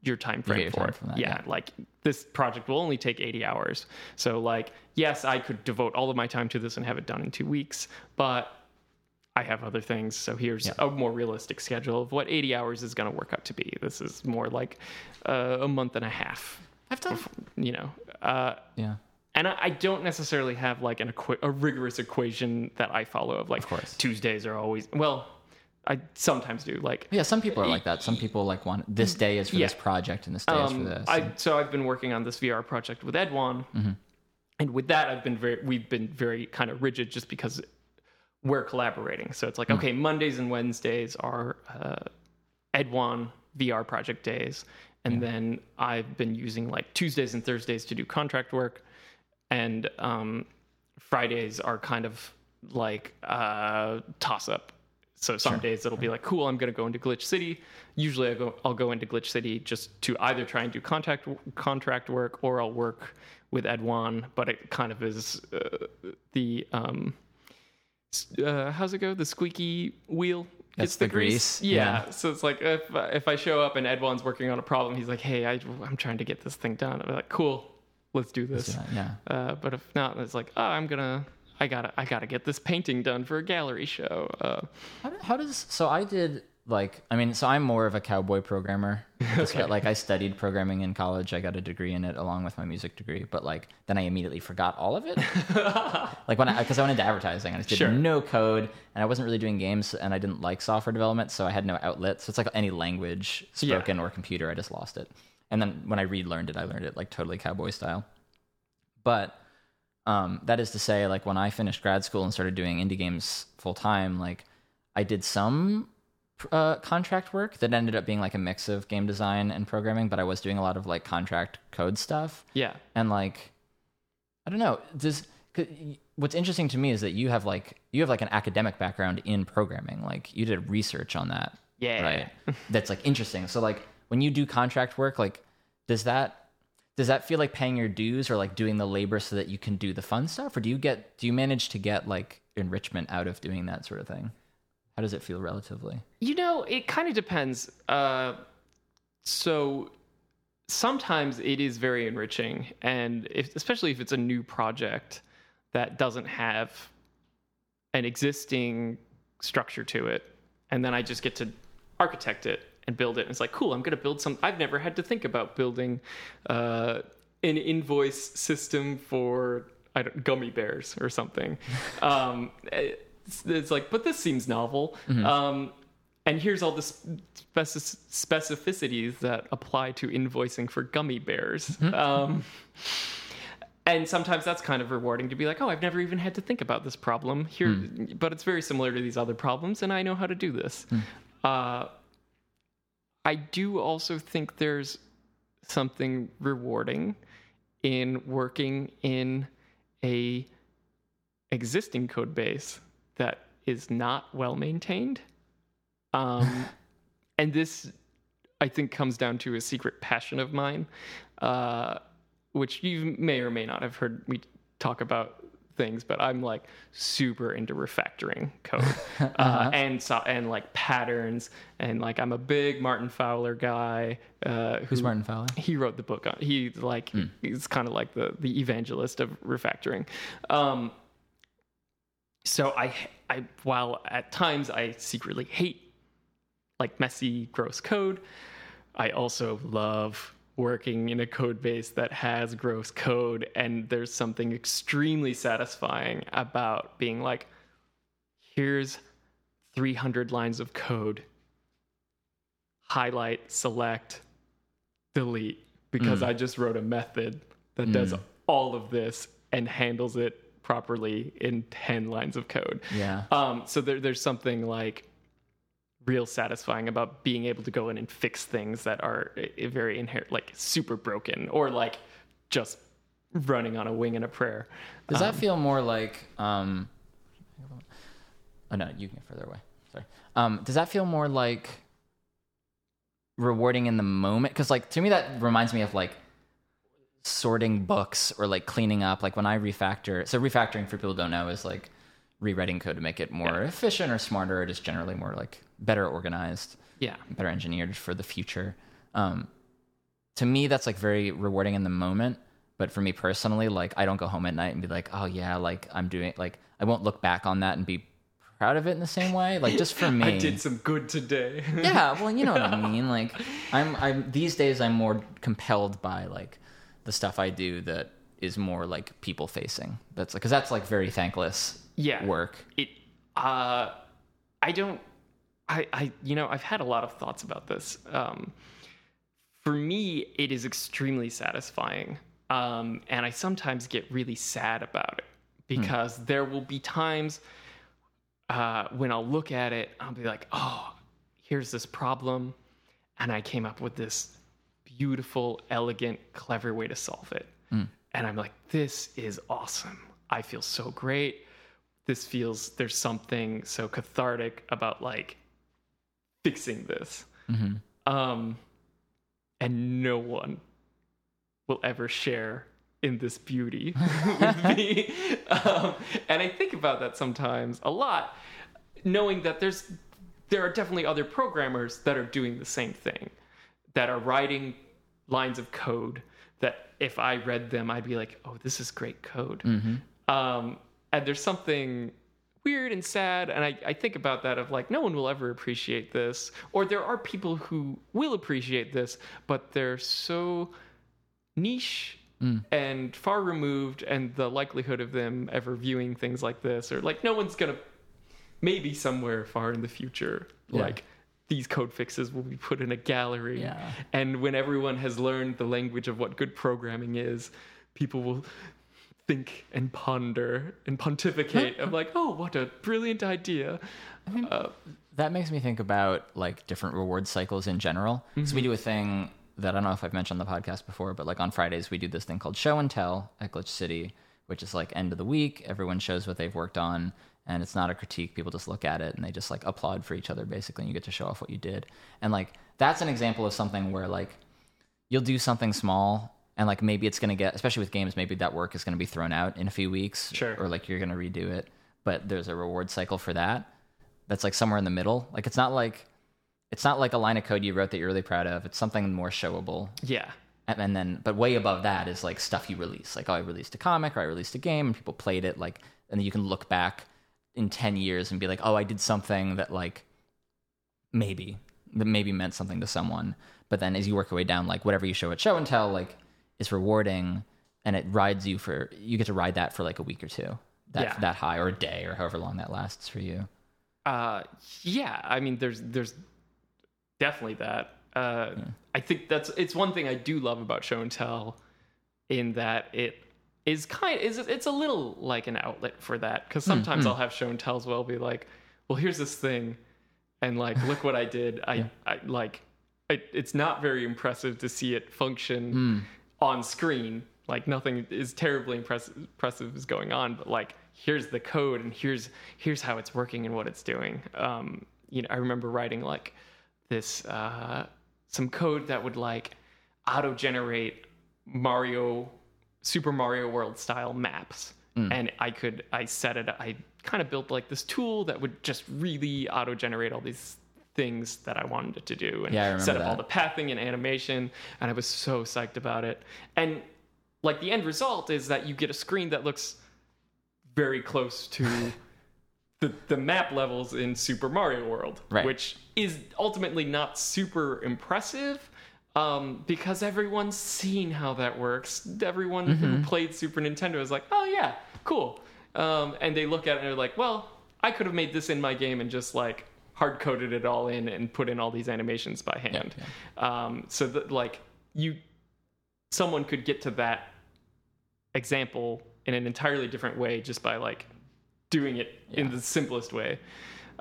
your time frame your for time it. that, yeah, yeah. like this project will only take 80 hours. So like, yes, I could devote all of my time to this and have it done in 2 weeks, but I have other things. So here's a more realistic schedule of what 80 hours is going to work out to be. This is more like uh, a month and a half. I've done, You know, uh, yeah. and I, I don't necessarily have like an equi- a rigorous equation that I follow of like course. Tuesdays are always well. I sometimes do like Yeah, some people are like that. Some people like want this day is for Yeah. this project and this day is for um, this. I so I've been working on this VR project with Edwan, and with that I've been very we've been very kind of rigid just because we're collaborating. So it's like okay, Mondays and Wednesdays are uh, Edwan VR project days, and then I've been using like Tuesdays and Thursdays to do contract work, and um, Fridays are kind of like uh, toss up. So some days it'll be like, cool, I'm gonna go into Glitch City. Usually I go, I'll go into Glitch City just to either try and do contact contract work or I'll work with Edwan. But it kind of is uh, the um, uh, how's it go? The squeaky wheel. That's gets the grease, Yeah. yeah. So it's like if if I show up and Edwan's working on a problem, he's like, hey, I, I'm trying to get this thing done. I'm like, cool, let's do this. yeah. Uh, but if not, it's like, oh, I'm gonna, I gotta, I gotta get this painting done for a gallery show. Uh, How, how does so I did like I mean, so I'm more of a cowboy programmer. Got- like I studied programming in college. I got a degree in it along with my music degree, but like then I immediately forgot all of it. like when I because I went into advertising, I just did Sure. no code, and I wasn't really doing games, and I didn't like software development, so I had no outlet. So it's like any language Yeah. spoken or computer, I just lost it. And then when I relearned it, I learned it like totally cowboy style. But um, that is to say, like when I finished grad school and started doing indie games full time, like I did some uh, contract work that ended up being like a mix of game design and programming, but I was doing a lot of like contract code stuff. Yeah. And like, I don't know, does what's interesting to me is that you have like you have like an academic background in programming. Like you did research on that, Yeah. right? That's like interesting. So like when you do contract work, like does that does that feel like paying your dues or like doing the labor so that you can do the fun stuff? Or do you get do you manage to get like enrichment out of doing that sort of thing? How does it feel relatively? You know, it kind of depends. Uh, so sometimes it is very enriching, and if, especially if it's a new project that doesn't have an existing structure to it, and then I just get to architect it and build it. And it's like, cool, I'm going to build some. I've never had to think about building uh, an invoice system for I don't, gummy bears or something. um, it's, it's like, but this seems novel. Um, and here's all the speci- specificities that apply to invoicing for gummy bears. Um, and sometimes that's kind of rewarding to be like, oh, I've never even had to think about this problem here, but it's very similar to these other problems, and I know how to do this. Uh, I do also think there's something rewarding in working in a existing code base that is not well maintained. Um, and this, I think, comes down to a secret passion of mine, uh, which you may or may not have heard me talk about things, but I'm like super into refactoring code. Uh, and so, and like patterns and like I'm a big Martin Fowler guy. Uh, who's who- martin fowler? he wrote the book on he like he's kind of like the the evangelist of refactoring. Um so i i while at times i secretly hate like messy gross code i also love working in a code base that has gross code and there's something extremely satisfying about being like here's 300 lines of code. Highlight select delete. Because I just wrote a method that does all of this and handles it properly in 10 lines of code. yeah. Um, so there, there's something like real satisfying about being able to go in and fix things that are uh, very inherent, like super broken or like just running on a wing and a prayer. does that feel more like um oh no you can get further away. Sorry. Um does that feel more like rewarding in the moment? Because like to me that reminds me of like sorting books or like cleaning up. Like when i refactor so refactoring for people who don't know is like rewriting code to make it more efficient or smarter or just generally more like better organized Yeah. better engineered for the future um to me that's like very rewarding in the moment but for me personally like i don't go home at night and be like oh yeah like i'm doing like i won't look back on that and be proud of it in the same way like just for me I did some good today. yeah well you know what i mean like i'm i'm these days i'm more compelled by like the stuff i do that is more like people facing that's like because that's like very thankless yeah. work it uh i don't i i you know i've had a lot of thoughts about this. Um for me it is extremely satisfying um and i sometimes get really sad about it because there will be times uh when i'll look at it i'll be like oh here's this problem and i came up with this beautiful elegant clever way to solve it. And i'm like this is awesome. I feel so great. This feels there's something so cathartic about like fixing this. Um and no one will ever share in this beauty with me. Um, and i think about that sometimes a lot knowing that there's there are definitely other programmers that are doing the same thing that are writing lines of code that if i read them i'd be like oh this is great code. Um, and there's something weird and sad. And I, I think about that of like, no one will ever appreciate this. Or there are people who will appreciate this, but they're so niche mm. and far removed, and the likelihood of them ever viewing things like this, or like, no one's going to, maybe somewhere far in the future, Yeah. like, these code fixes will be put in a gallery. Yeah. And when everyone has learned the language of what good programming is, people will think and ponder and pontificate of like, oh, what a brilliant idea. Uh, That makes me think about like different reward cycles in general. So we do a thing that I don't know if I've mentioned on the podcast before, but like on Fridays we do this thing called show and tell at Glitch City, which is like end of the week. Everyone shows what they've worked on, and it's not a critique. People just look at it and they just like applaud for each other basically, and you get to show off what you did. And like that's an example of something where like you'll do something small and like maybe it's going to get especially with games maybe that work is going to be thrown out in a few weeks Sure. or like you're going to redo it. But there's a reward cycle for that that's like somewhere in the middle. Like it's not like it's not like a line of code you wrote that you're really proud of. It's something more showable. Yeah. and, and then but way above that is like stuff you release. Like oh i released a comic or i released a game and people played it like and then you can look back in 10 years and be like oh i did something that like maybe that maybe meant something to someone. But then as you work your way down like whatever you show at show and tell like is rewarding and it rides you for you get to ride that for like a week or two. That Yeah. that high or a day or however long that lasts for you. Uh, yeah, I mean, there's there's definitely that. Uh, I think that's it's one thing I do love about show and tell, in that it is kind is it's a little like an outlet for that. Because sometimes I'll have show and tells where I'll be like, well, here's this thing, and like, look what I did. I I like, it, it's not very impressive to see it function on screen. Like nothing is terribly impressive, impressive is going on, but like here's the code and here's here's how it's working and what it's doing. Um, you know, I remember writing like this uh, some code that would like auto generate Mario Super Mario World style maps. And I could I set it I kind of built like this tool that would just really auto generate all these things that I wanted it to do and Yeah, set up all the pathing and animation and I was so psyched about it. And like the end result is that you get a screen that looks very close to the, the map levels in Super Mario World, Right. which is ultimately not super impressive um, because everyone's seen how that works. Everyone who played Super Nintendo is like, oh yeah, cool. Um, and they look at it and they're like, well, I could have made this in my game and just like hard coded it all in and put in all these animations by hand. Um, so that like you, someone could get to that example in an entirely different way just by like doing it in the simplest way.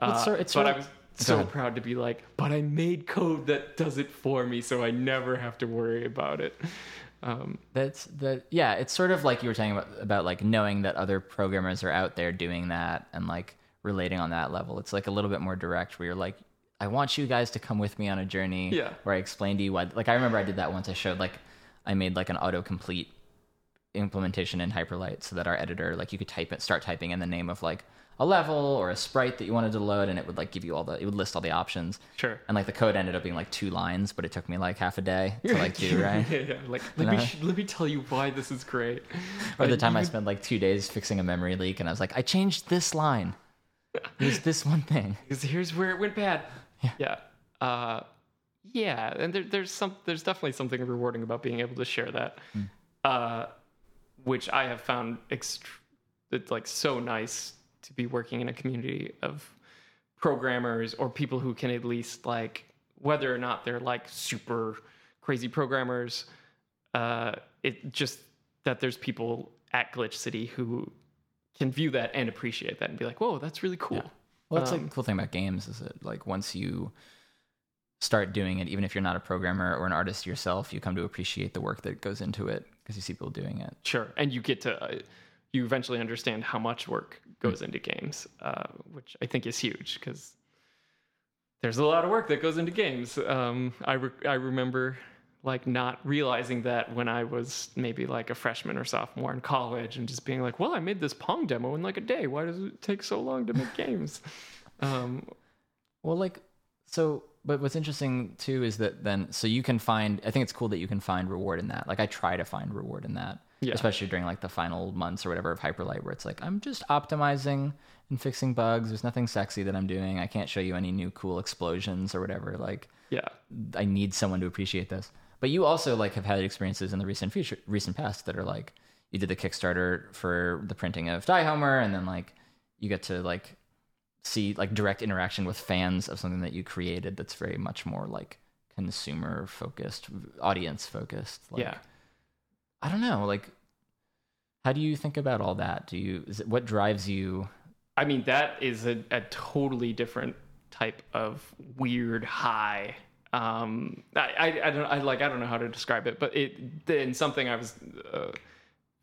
Uh, It's sort- it's but sort I was so proud to be like, but I made code that does it for me, so I never have to worry about it. Um, That's the yeah. It's sort of like you were talking about about like knowing that other programmers are out there doing that and like relating on that level. It's like a little bit more direct where you're like, I want you guys to come with me on a journey. Yeah. Where I explain to you why. Like I remember I did that once. I showed like I made like an autocomplete implementation in Hyper Light so that our editor like you could type it, start typing in the name of like a level or a sprite that you wanted to load, and it would like give you all the it would list all the options. Sure. And like the code ended up being like two lines, but it took me like half a day to like do right. yeah, yeah. Like let me sh- let me tell you why this is great. Or the time I spent like two days fixing a memory leak, and I was like, I changed this line. There's this one thing. because here's where it went bad. Yeah. Uh, yeah, and there, there's some there's definitely something rewarding about being able to share that, uh, which I have found ext- it's like so nice to be working in a community of programmers or people who can at least like whether or not they're like super crazy programmers uh it just that there's people at glitch city who can view that and appreciate that and be like whoa that's really cool Well, that's like the cool thing about games is that like once you start doing it, even if you're not a programmer or an artist yourself, you come to appreciate the work that goes into it because you see people doing it. Sure, and you get to uh, you eventually understand how much work goes into games, uh, which I think is huge because there's a lot of work that goes into games. Um, I re- I remember like not realizing that when I was maybe like a freshman or sophomore in college, and just being like, "Well, I made this Pong demo in like a day. Why does it take so long to make games?" Um, Well, like, so but what's interesting too is that then so you can find. I think it's cool that you can find reward in that. Like I try to find reward in that, Yeah. especially during like the final months or whatever of Hyper Light, where it's like I'm just optimizing and fixing bugs. There's nothing sexy that I'm doing. I can't show you any new cool explosions or whatever. Like Yeah. I need someone to appreciate this. But you also like have had experiences in the recent future, recent past that are like you did the Kickstarter for the printing of Die Homer, and then like you get to like see like direct interaction with fans of something that you created that's very much more like consumer focused, audience focused. Like, yeah. I don't know. Like, how do you think about all that? Do you is it what drives you? I mean, that is a, a totally different type of weird high. Um, I, I, I don't, I like, I don't know how to describe it, but it, then something I was uh,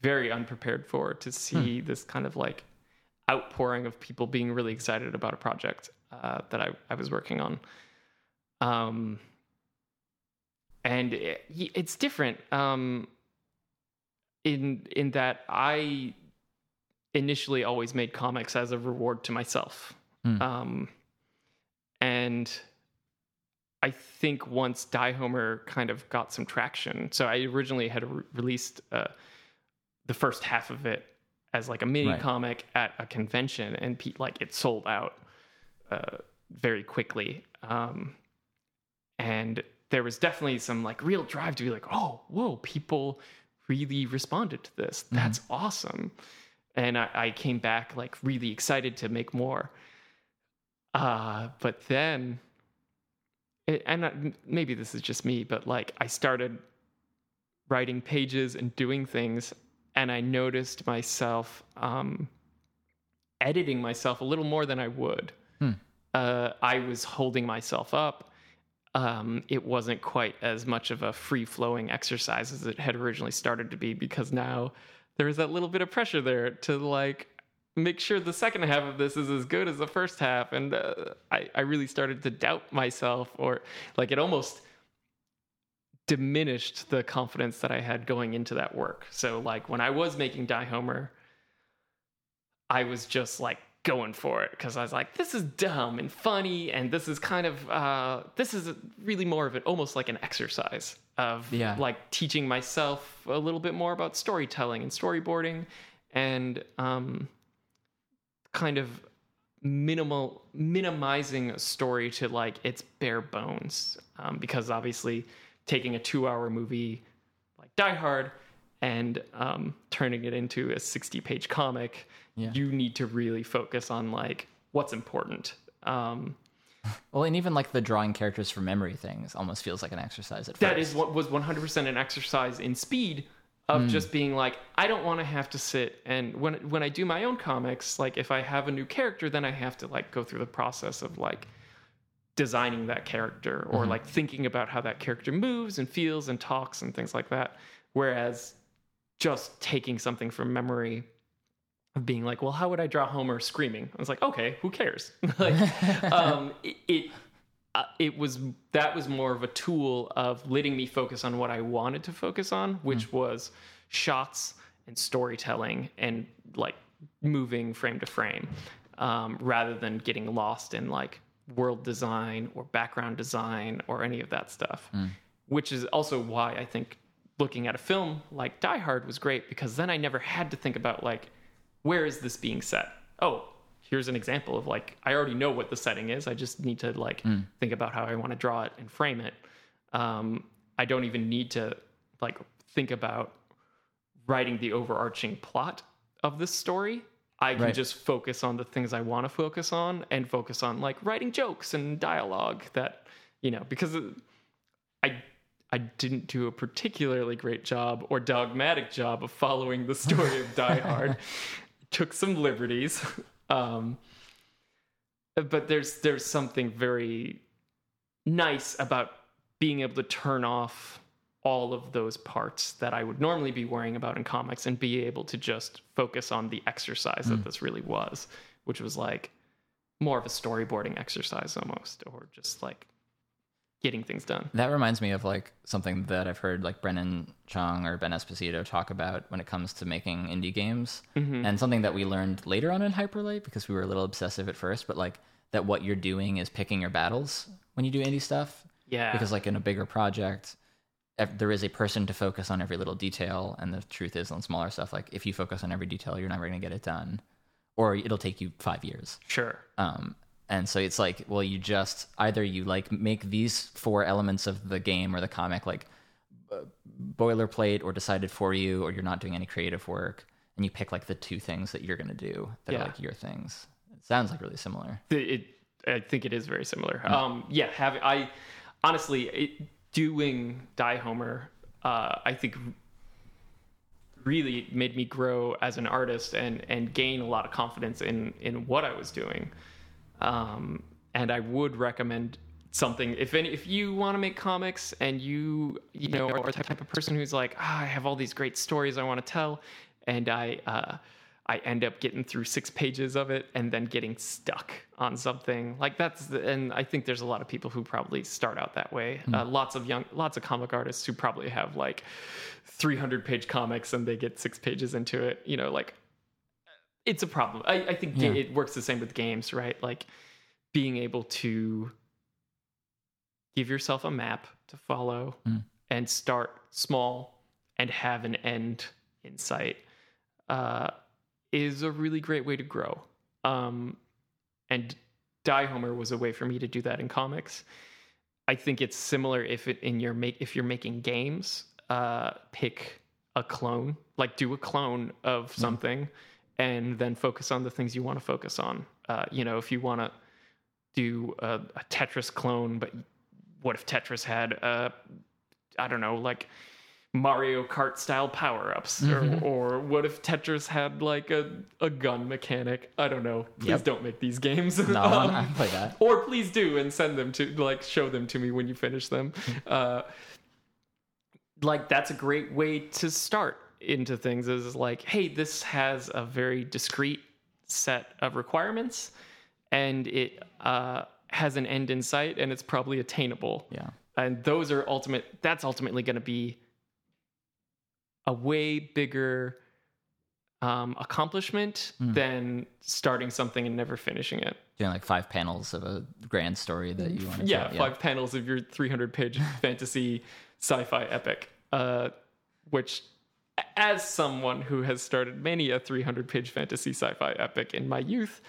very unprepared for to see this kind of like outpouring of people being really excited about a project uh, that I, I was working on. Um, and it, it's different. Um, in in that I initially always made comics as a reward to myself. Hmm. Um, and I think once Die Homer kind of got some traction, so I originally had re- released uh, the first half of it as like a mini Right. comic at a convention, and pe- like it sold out uh, very quickly. Um, and there was definitely some like real drive to be like, oh, whoa, people really responded to this. That's awesome. And I, I came back like really excited to make more. Uh, but then, it, and I, maybe this is just me, but like I started writing pages and doing things, and I noticed myself um, editing myself a little more than I would. Hmm. Uh, I was holding myself up. Um, it wasn't quite as much of a free flowing exercise as it had originally started to be because now there was that little bit of pressure there to like make sure the second half of this is as good as the first half. And uh, I, I really started to doubt myself, or like it almost diminished the confidence that I had going into that work. So, like when I was making Die Homer, I was just like going for it because I was like, this is dumb and funny, and this is kind of uh, this is really more of an almost like an exercise of Yeah. like teaching myself a little bit more about storytelling and storyboarding, and um, kind of minimal minimizing a story to like its bare bones um, because obviously taking a two hour movie like die hard and um, turning it into a 60 page comic Yeah. you need to really focus on like what's important um, Well, and even like the drawing characters from memory things almost feels like an exercise at that first. is what was 100% an exercise in speed of just being like i don't want to have to sit and when when i do my own comics like if i have a new character then i have to like go through the process of like designing that character or like thinking about how that character moves and feels and talks and things like that. Whereas just taking something from memory of being like well how would i draw homer screaming? I was like okay who cares? Like um it, it Uh, it was that was more of a tool of letting me focus on what I wanted to focus on, which mm. was shots and storytelling and like moving frame to frame, um, rather than getting lost in like world design or background design or any of that stuff. Mm. Which is also why I think looking at a film like Die Hard was great because then I never had to think about like where is this being set? Oh, here's an example of like I already know what the setting is. I just need to like think about how I want to draw it and frame it. Um, I don't even need to like think about writing the overarching plot of this story. I can Right. just focus on the things I want to focus on and focus on like writing jokes and dialogue that you know because I I didn't do a particularly great job or dogmatic job of following the story of Die Hard. Took some liberties. Um, but there's there's something very nice about being able to turn off all of those parts that I would normally be worrying about in comics and be able to just focus on the exercise that this really was, which was like more of a storyboarding exercise almost, or just like getting things done. That reminds me of like something that I've heard like Brendon Chung or Ben Esposito talk about when it comes to making indie games, and something that we learned later on in Hyper Light because we were a little obsessive at first, but like that what you're doing is picking your battles when you do indie stuff Yeah. because like in a bigger project there is a person to focus on every little detail and the truth is on smaller stuff like if you focus on every detail you're never going to get it done or it'll take you five years sure. um, and so it's like well you just either you like make these four elements of the game or the comic like uh, boilerplate or decided for you or you're not doing any creative work and you pick like the two things that you're going to do that Yeah. are like your things it sounds like really similar It, it I think it is very similar. Um, yeah, have I honestly it, doing Die Homer, uh, I think really made me grow as an artist and and gain a lot of confidence in in what I was doing. Um, and I would recommend something if any if you want to make comics and you you know are the type of person who's like ah, I have all these great stories I want to tell and I uh, I end up getting through six pages of it and then getting stuck on something like that's the, and I think there's a lot of people who probably start out that way. Uh, lots of young, lots of comic artists who probably have like 300 page comics and they get six pages into it. You know, like it's a problem. I, I think Yeah. it works the same with games, right? Like being able to give yourself a map to follow Mm. and start small and have an end in sight uh, is a really great way to grow. Um, and Die Homer was a way for me to do that in comics. I think it's similar if it in your make if you're making games, uh, pick a clone, like do a clone of something, and then focus on the things you want to focus on. Uh, you know, if you want to do a, a Tetris clone, but what if Tetris had, uh, I don't know, like Mario Kart style power ups, Mhm. or, or what if Tetris had like a, a gun mechanic? I don't know. Please Yep. don't make these games. no Um, I play that or please do and send them to like show them to me when you finish them uh like that's a great way to start into things is like hey this has a very discrete set of requirements and it uh has an end in sight and it's probably attainable yeah and those are ultimate that's ultimately going to be a way bigger um, accomplishment Hmm. than starting something and never finishing it doing like five panels of a grand story that you want to yeah, tell. five panels of your 300 page fantasy sci-fi epic uh, which as someone who has started many a 300 page fantasy sci-fi epic in my youth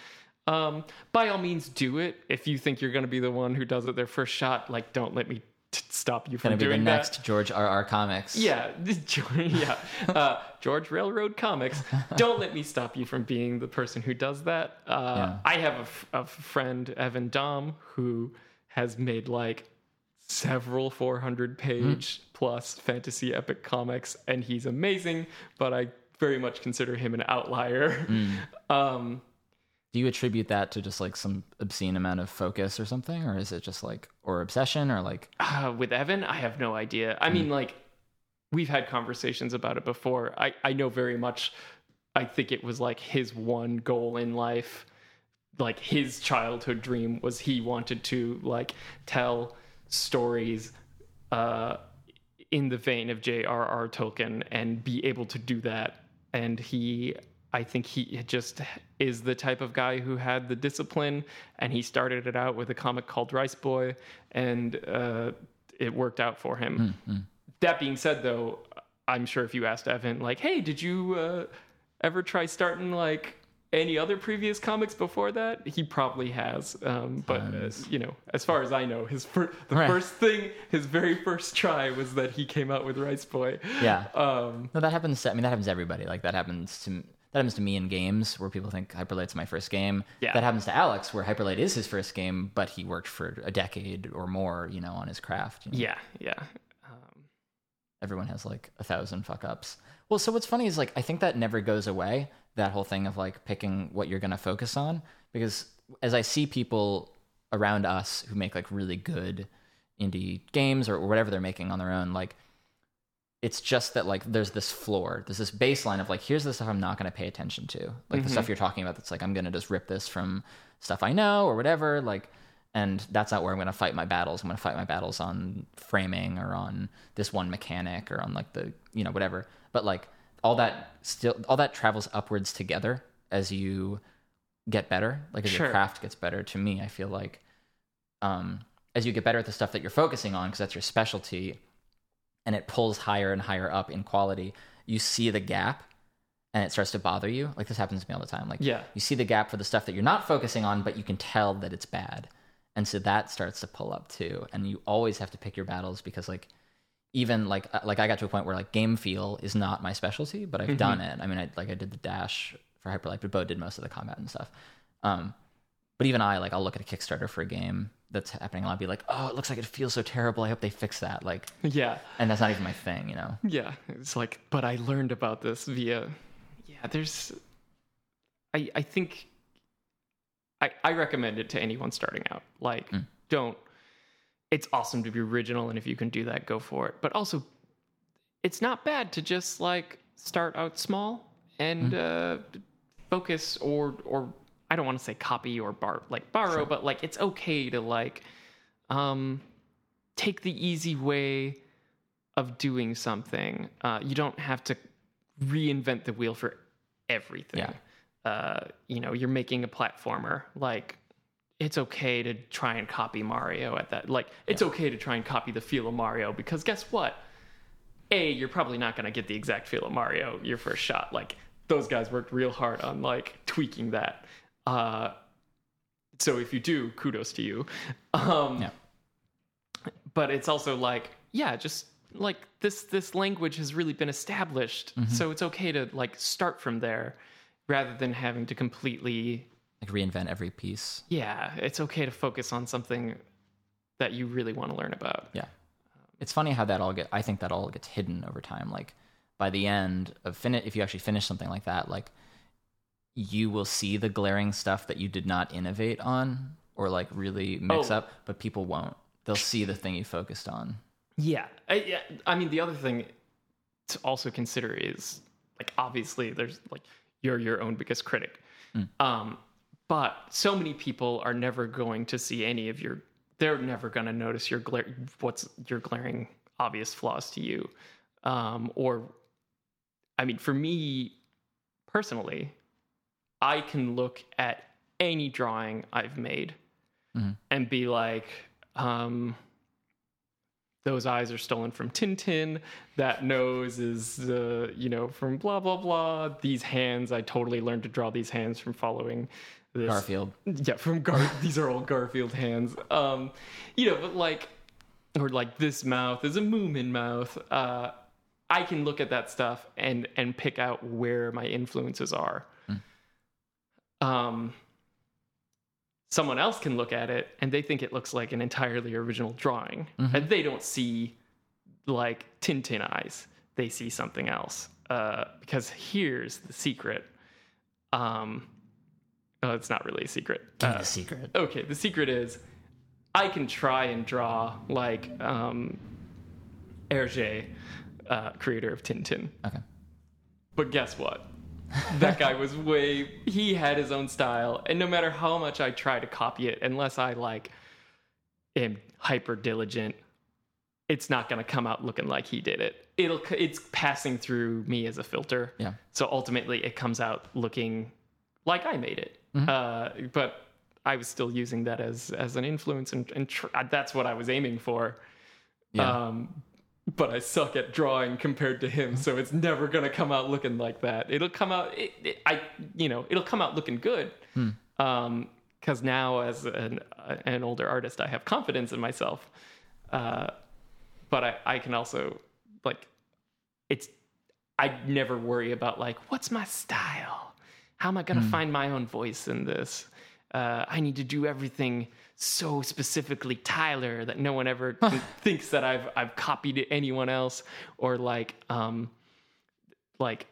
um, by all means do it if you think you're going to be the one who does it their first shot like don't let me t- stop you from gonna be the doing that next george r r comics yeah, George, yeah. Uh, George Railroad Comics. Don't let me stop you from being the person who does that. Uh, Yeah. I have a, f- a friend, Evan Dom, who has made like several 400 page plus fantasy epic comics, and he's amazing. But I very much consider him an outlier. Um, do you attribute that to just like some obscene amount of focus or something or is it just like or obsession or like uh, with Evan, I have no idea. I mean, like, we've had conversations about it before. I, I know very much, I think it was like his one goal in life. Like, his childhood dream was he wanted to, like, tell stories uh, in the vein of J.R.R. Tolkien and be able to do that. And he, I think he just is the type of guy who had the discipline and he started it out with a comic called Rice Boy and uh, it worked out for him. That being said, though, I'm sure if you asked Evan, like, hey, did you uh, ever try starting like any other previous comics before that? He probably has. Um, but, uh, you know, as far as I know, his fir- the Right. first thing, his very first try was that he came out with Rice Boy. yeah Um, no that happens to, i mean that happens to everybody like that happens to that happens to me in games where people think hyperlight's my first game Yeah. that happens to alex where hyperlight is his first game but he worked for a decade or more you know on his craft you know? yeah, yeah. Um, everyone has like a thousand fuck ups. Well, so what's funny is like I think that never goes away. That whole thing of like picking what you're gonna focus on, because as I see people around us who make like really good indie games or whatever they're making on their own, like it's just that like there's this floor, there's this baseline of like here's the stuff I'm not gonna pay attention to, like the mm-hmm. stuff you're talking about. That's like I'm gonna just rip this from stuff I know or whatever, like and that's not where I'm going to fight my battles. I'm going to fight my battles on framing or on this one mechanic or on like the you know whatever. But like all that still all that travels upwards together as you get better, like as Sure. your craft gets better. To me, I feel like um, as you get better at the stuff that you're focusing on, because that's your specialty, and it pulls higher and higher up in quality, you see the gap, and it starts to bother you. Like this happens to me all the time. Like Yeah. you see the gap for the stuff that you're not focusing on, but you can tell that it's bad, and so that starts to pull up too. And you always have to pick your battles because like even like uh, like I got to a point where like game feel is not my specialty, but I've done it. I mean, I like I did the dash for Hyper Light, but Beau did most of the combat and stuff. Um, but even I like I'll look at a Kickstarter for a game that's happening, and I'll be like, oh, it looks like it feels so terrible. I hope they fix that. Like, Yeah. and that's not even my thing, you know. Yeah, it's like, but I learned about this via. Yeah, there's. I I think. I I recommend it to anyone starting out. Like, don't. It's awesome to be original, and if you can do that, go for it. But also, it's not bad to just like start out small and uh, focus, or or I don't want to say copy or bar like borrow, but like it's okay to like, um, take the easy way of doing something. Uh, you don't have to reinvent the wheel for everything. Yeah. Uh, you know, you're making a platformer. Like, it's okay to try and copy Mario at that. Like, it's okay to try and copy the feel of Mario because guess what? A, you're probably not going to get the exact feel of Mario your first shot. Like, those guys worked real hard on like tweaking that. Uh, so if you do, kudos to you. Um, Yeah. but it's also like yeah just like this this language has really been established so it's okay to like start from there rather than having to completely Like reinvent every piece. yeah it's okay to focus on something that you really want to learn about Yeah. It's funny how that all get I think that all gets hidden over time. Like by the end of finish if you actually finish something like that, like you will see the glaring stuff that you did not innovate on or like really mix Oh. up, but people won't. They'll see the thing you focused on. yeah I, yeah I mean the other thing to also consider is like obviously there's like you're your own biggest critic um but so many people are never going to see any of your they're never going to notice your glare what's your glaring obvious flaws to you um or i mean for me personally i can look at any drawing i've made Mhm. and be like um those eyes are stolen from Tintin. That nose is, uh, you know, from blah blah blah. These hands, I totally learned to draw these hands from following this. Garfield. Yeah, from Gar. these are all Garfield hands. Um, you know, but like, or like this mouth is a Moomin mouth. Uh, I can look at that stuff and and pick out where my influences are. Um, someone else can look at it and they think it looks like an entirely original drawing, and they don't see like Tintin eyes. They see something else. Uh, because here's the secret. Um, oh, it's not really a secret. Uh, the secret. okay, the secret is I can try and draw like um, Hergé, uh, creator of Tintin. Okay. But guess what? that guy was way he had his own style and no matter how much I try to copy it unless I like am hyper diligent it's not going to come out looking like he did it. It'll it's passing through me as a filter. Yeah. So ultimately it comes out looking like I made it. Uh, but I was still using that as as an influence and, and tr- that's what I was aiming for. Yeah. Um, but I suck at drawing compared to him, so it's never gonna come out looking like that. It'll come out, it, it, I, you know, it'll come out looking good. Um, because now as an an older artist, I have confidence in myself. Uh, but I I can also like, it's I never worry about like what's my style. How am I gonna find my own voice in this? Uh, I need to do everything so specifically Tyler that no one ever thinks that I've I've copied anyone else or like um like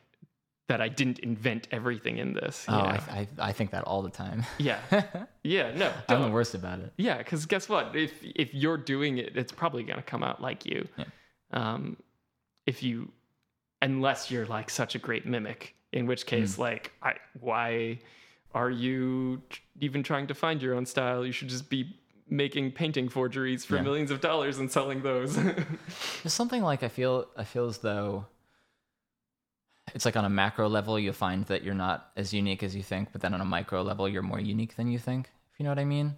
that I didn't invent everything in this. Oh? I, I, I think that all the time. yeah, yeah, no, I'm the worst about it. Yeah, because guess what? If if you're doing it, it's probably gonna come out like you. Yeah. Um, if you, unless you're like such a great mimic, in which hmm. case, like, I why are you even trying to find your own style? You should just be making painting forgeries for Yeah. millions of dollars and selling those. There's something like I feel I feel as though it's like on a macro level, you'll find that you're not as unique as you think, but then on a micro level, you're more unique than you think. If you know what I mean?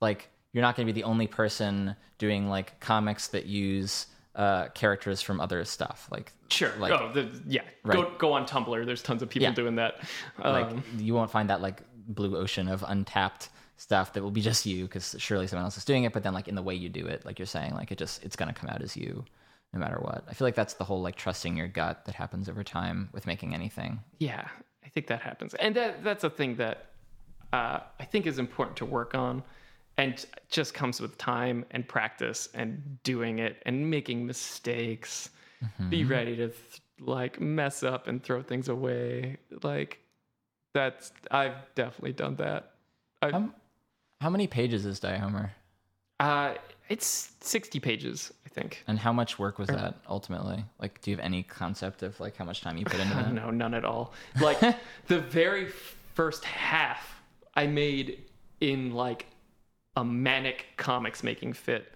Like you're not going to be the only person doing like comics that use uh, characters from other stuff. Like Sure. like oh, the, yeah. Right. Go go on Tumblr. There's tons of people Yeah. doing that. like Um, you won't find that like blue ocean of untapped stuff that will be just you because surely someone else is doing it. But then like in the way you do it, like you're saying, like it just it's going to come out as you no matter what. I feel like that's the whole like trusting your gut that happens over time with making anything. Yeah, I think that happens, and that that's a thing that uh, I think is important to work on, and just comes with time and practice and doing it and making mistakes. Be ready to th- like mess up and throw things away. Like that's I've definitely done that. Um, how many pages is Die Homer? uh, it's sixty pages, I think. And how much work was that ultimately? Like, do you have any concept of like how much time you put into that? No, none at all. Like the very first half I made in like a manic comics making fit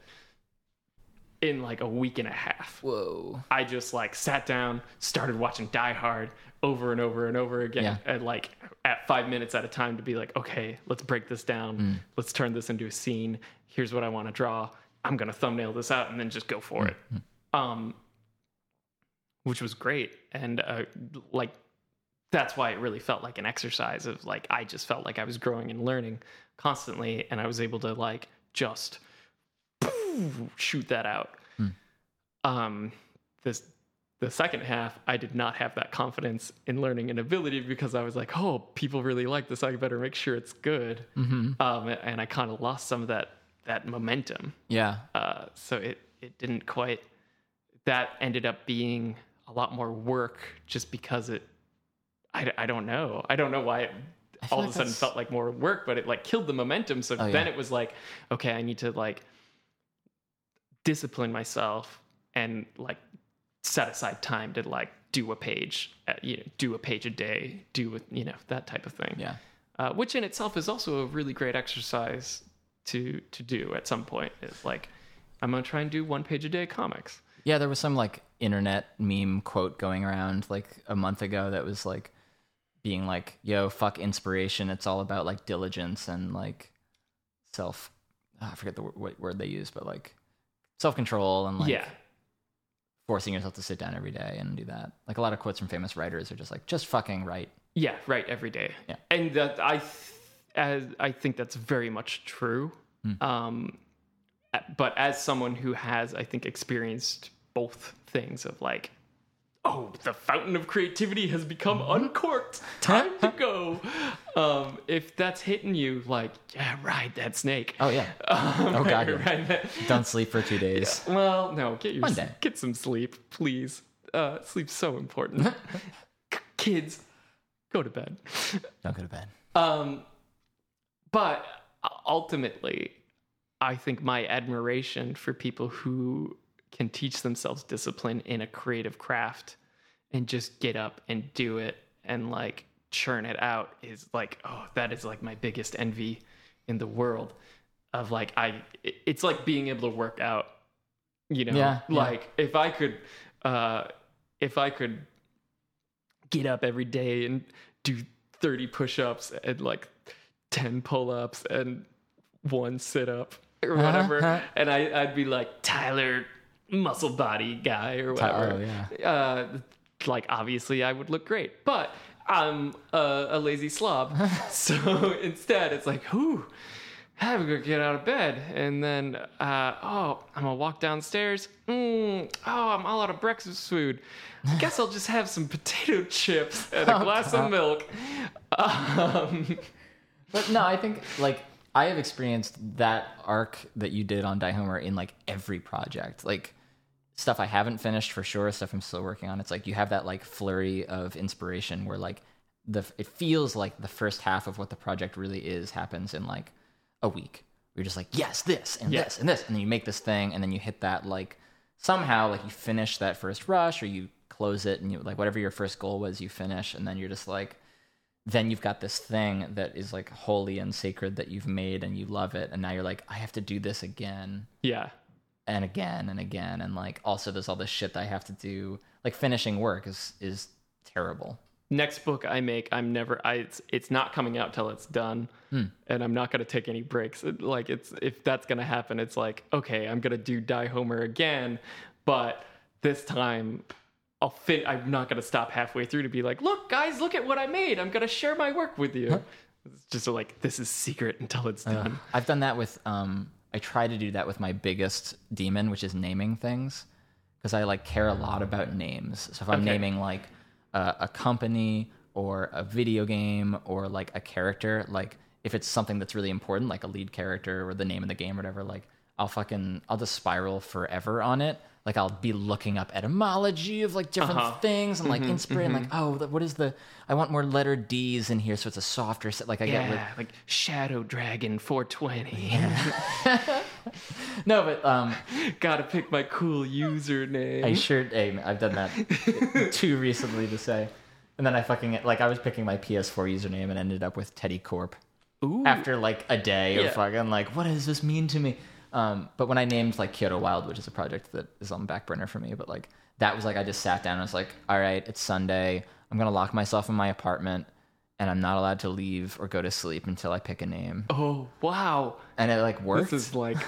in like a week and a half. Whoa. I just like sat down, started watching Die Hard over and over and over again Yeah. and like at 5 minutes at a time to be like, okay, let's break this down. Mm. Let's turn this into a scene. Here's what I want to draw. I'm going to thumbnail this out and then just go for it. Mm-hmm. Um which was great and uh, like that's why it really felt like an exercise of like I just felt like I was growing and learning constantly and I was able to like just shoot that out. Um this the second half I did not have that confidence in learning and ability because I was like, "Oh, people really like this. I better make sure it's good." Mm-hmm. Um and I kind of lost some of that that momentum. Yeah. Uh, so it it didn't quite. That ended up being a lot more work just because it. I, I don't know. I don't know why it all like of a sudden that's- felt like more work, but it like killed the momentum. So Oh, then yeah. it was like, okay, I need to like discipline myself and like set aside time to like do a page, at, you know, do a page a day, do a, you know that type of thing Yeah. uh, which in itself is also a really great exercise to to do at some point. Is like I'm gonna try and do one page a day comics. Yeah, there was some like internet meme quote going around like a month ago that was like being like, "Yo, fuck inspiration. It's all about like diligence and like self. ah, I forget the w- word they use, but like self control and like yeah, forcing yourself to sit down every day and do that. Like a lot of quotes from famous writers are just like, just fucking write. yeah, right. Every day. Yeah. and that I th- as I think that's very much true. Hmm. Um, but as someone who has, I think, experienced both things of like. Oh, the fountain of creativity has become uncorked. Time to go. Um, if that's hitting you, like, yeah, ride that snake. Oh yeah, Um, Oh, God, yeah. don't sleep for two days. Well, no, get your One day. get some sleep, please. Uh, sleep's so important. Kids, go to bed. Don't go to bed. Um, but ultimately, I think my admiration for people who can teach themselves discipline in a creative craft and just get up and do it and like churn it out is like, oh, that is like my biggest envy in the world. Of like, I, it's like being able to work out, you know, Yeah, yeah. like if I could, uh, if I could get up every day and do 30 push-ups and like 10 pull-ups and one sit-up or Uh-huh, whatever uh-huh. and I, i'd be like tyler muscle body guy or whatever yeah. uh, like obviously i would look great but i'm a, a lazy slob so instead it's like whoo I'm gonna get out of bed, and then uh, oh, I'm gonna walk downstairs. Mm, oh, I'm all out of breakfast food. I guess I'll just have some potato chips and a Oh, glass God. of milk. Um, But no, I think like I have experienced that arc that you did on Die Homer in like every project. Like stuff I haven't finished for sure, stuff I'm still working on. It's like you have that like flurry of inspiration where like the it feels like the first half of what the project really is happens in like a week. You're just like, yes, this and Yeah. this and this, and then you make this thing, and then you hit that like somehow like you finish that first rush or you close it and you like whatever your first goal was, you finish, and then you're just like then you've got this thing that is like holy and sacred that you've made and you love it and now you're like i have to do this again yeah, and again and again and like also there's all this shit that i have to do like finishing work is is terrible. next book I make, I'm never. I it's it's not coming out till it's done, Hmm. and I'm not gonna take any breaks. It- like it's if that's gonna happen, it's like okay, I'm gonna do Die Homer again, but this time. I'll fit. I'm not gonna stop halfway through to be like, "Look, guys, look at what I made. I'm gonna share my work with you." It's just like this is secret until it's done. I've done that with um I try to do that with my biggest demon, which is naming things because I like care a lot about names. So if I'm Okay. naming like a, a company or a video game or like a character, like if it's something that's really important, like a lead character or the name of the game or whatever, like I'll fucking I'll just spiral forever on it. Like I'll be looking up etymology of like different Uh-huh. things and like inspiring like oh what is the I want more letter D's in here so it's a softer set like I get with Yeah, like Shadow Dragon 420. no but um Gotta pick my cool username. I sure, hey, I've done that too recently to say. And then I fucking, like, I was picking my PS4 username and ended up with Teddy Corp Ooh. after like a day of fucking, like, what does this mean to me? Um, but when I named like Kyoto Wild, which is a project that is on the back burner for me, but like, that was like, I just sat down and was like, all right, it's Sunday. I'm going to lock myself in my apartment and I'm not allowed to leave or go to sleep until I pick a name. Oh, wow. And it like worked. This is like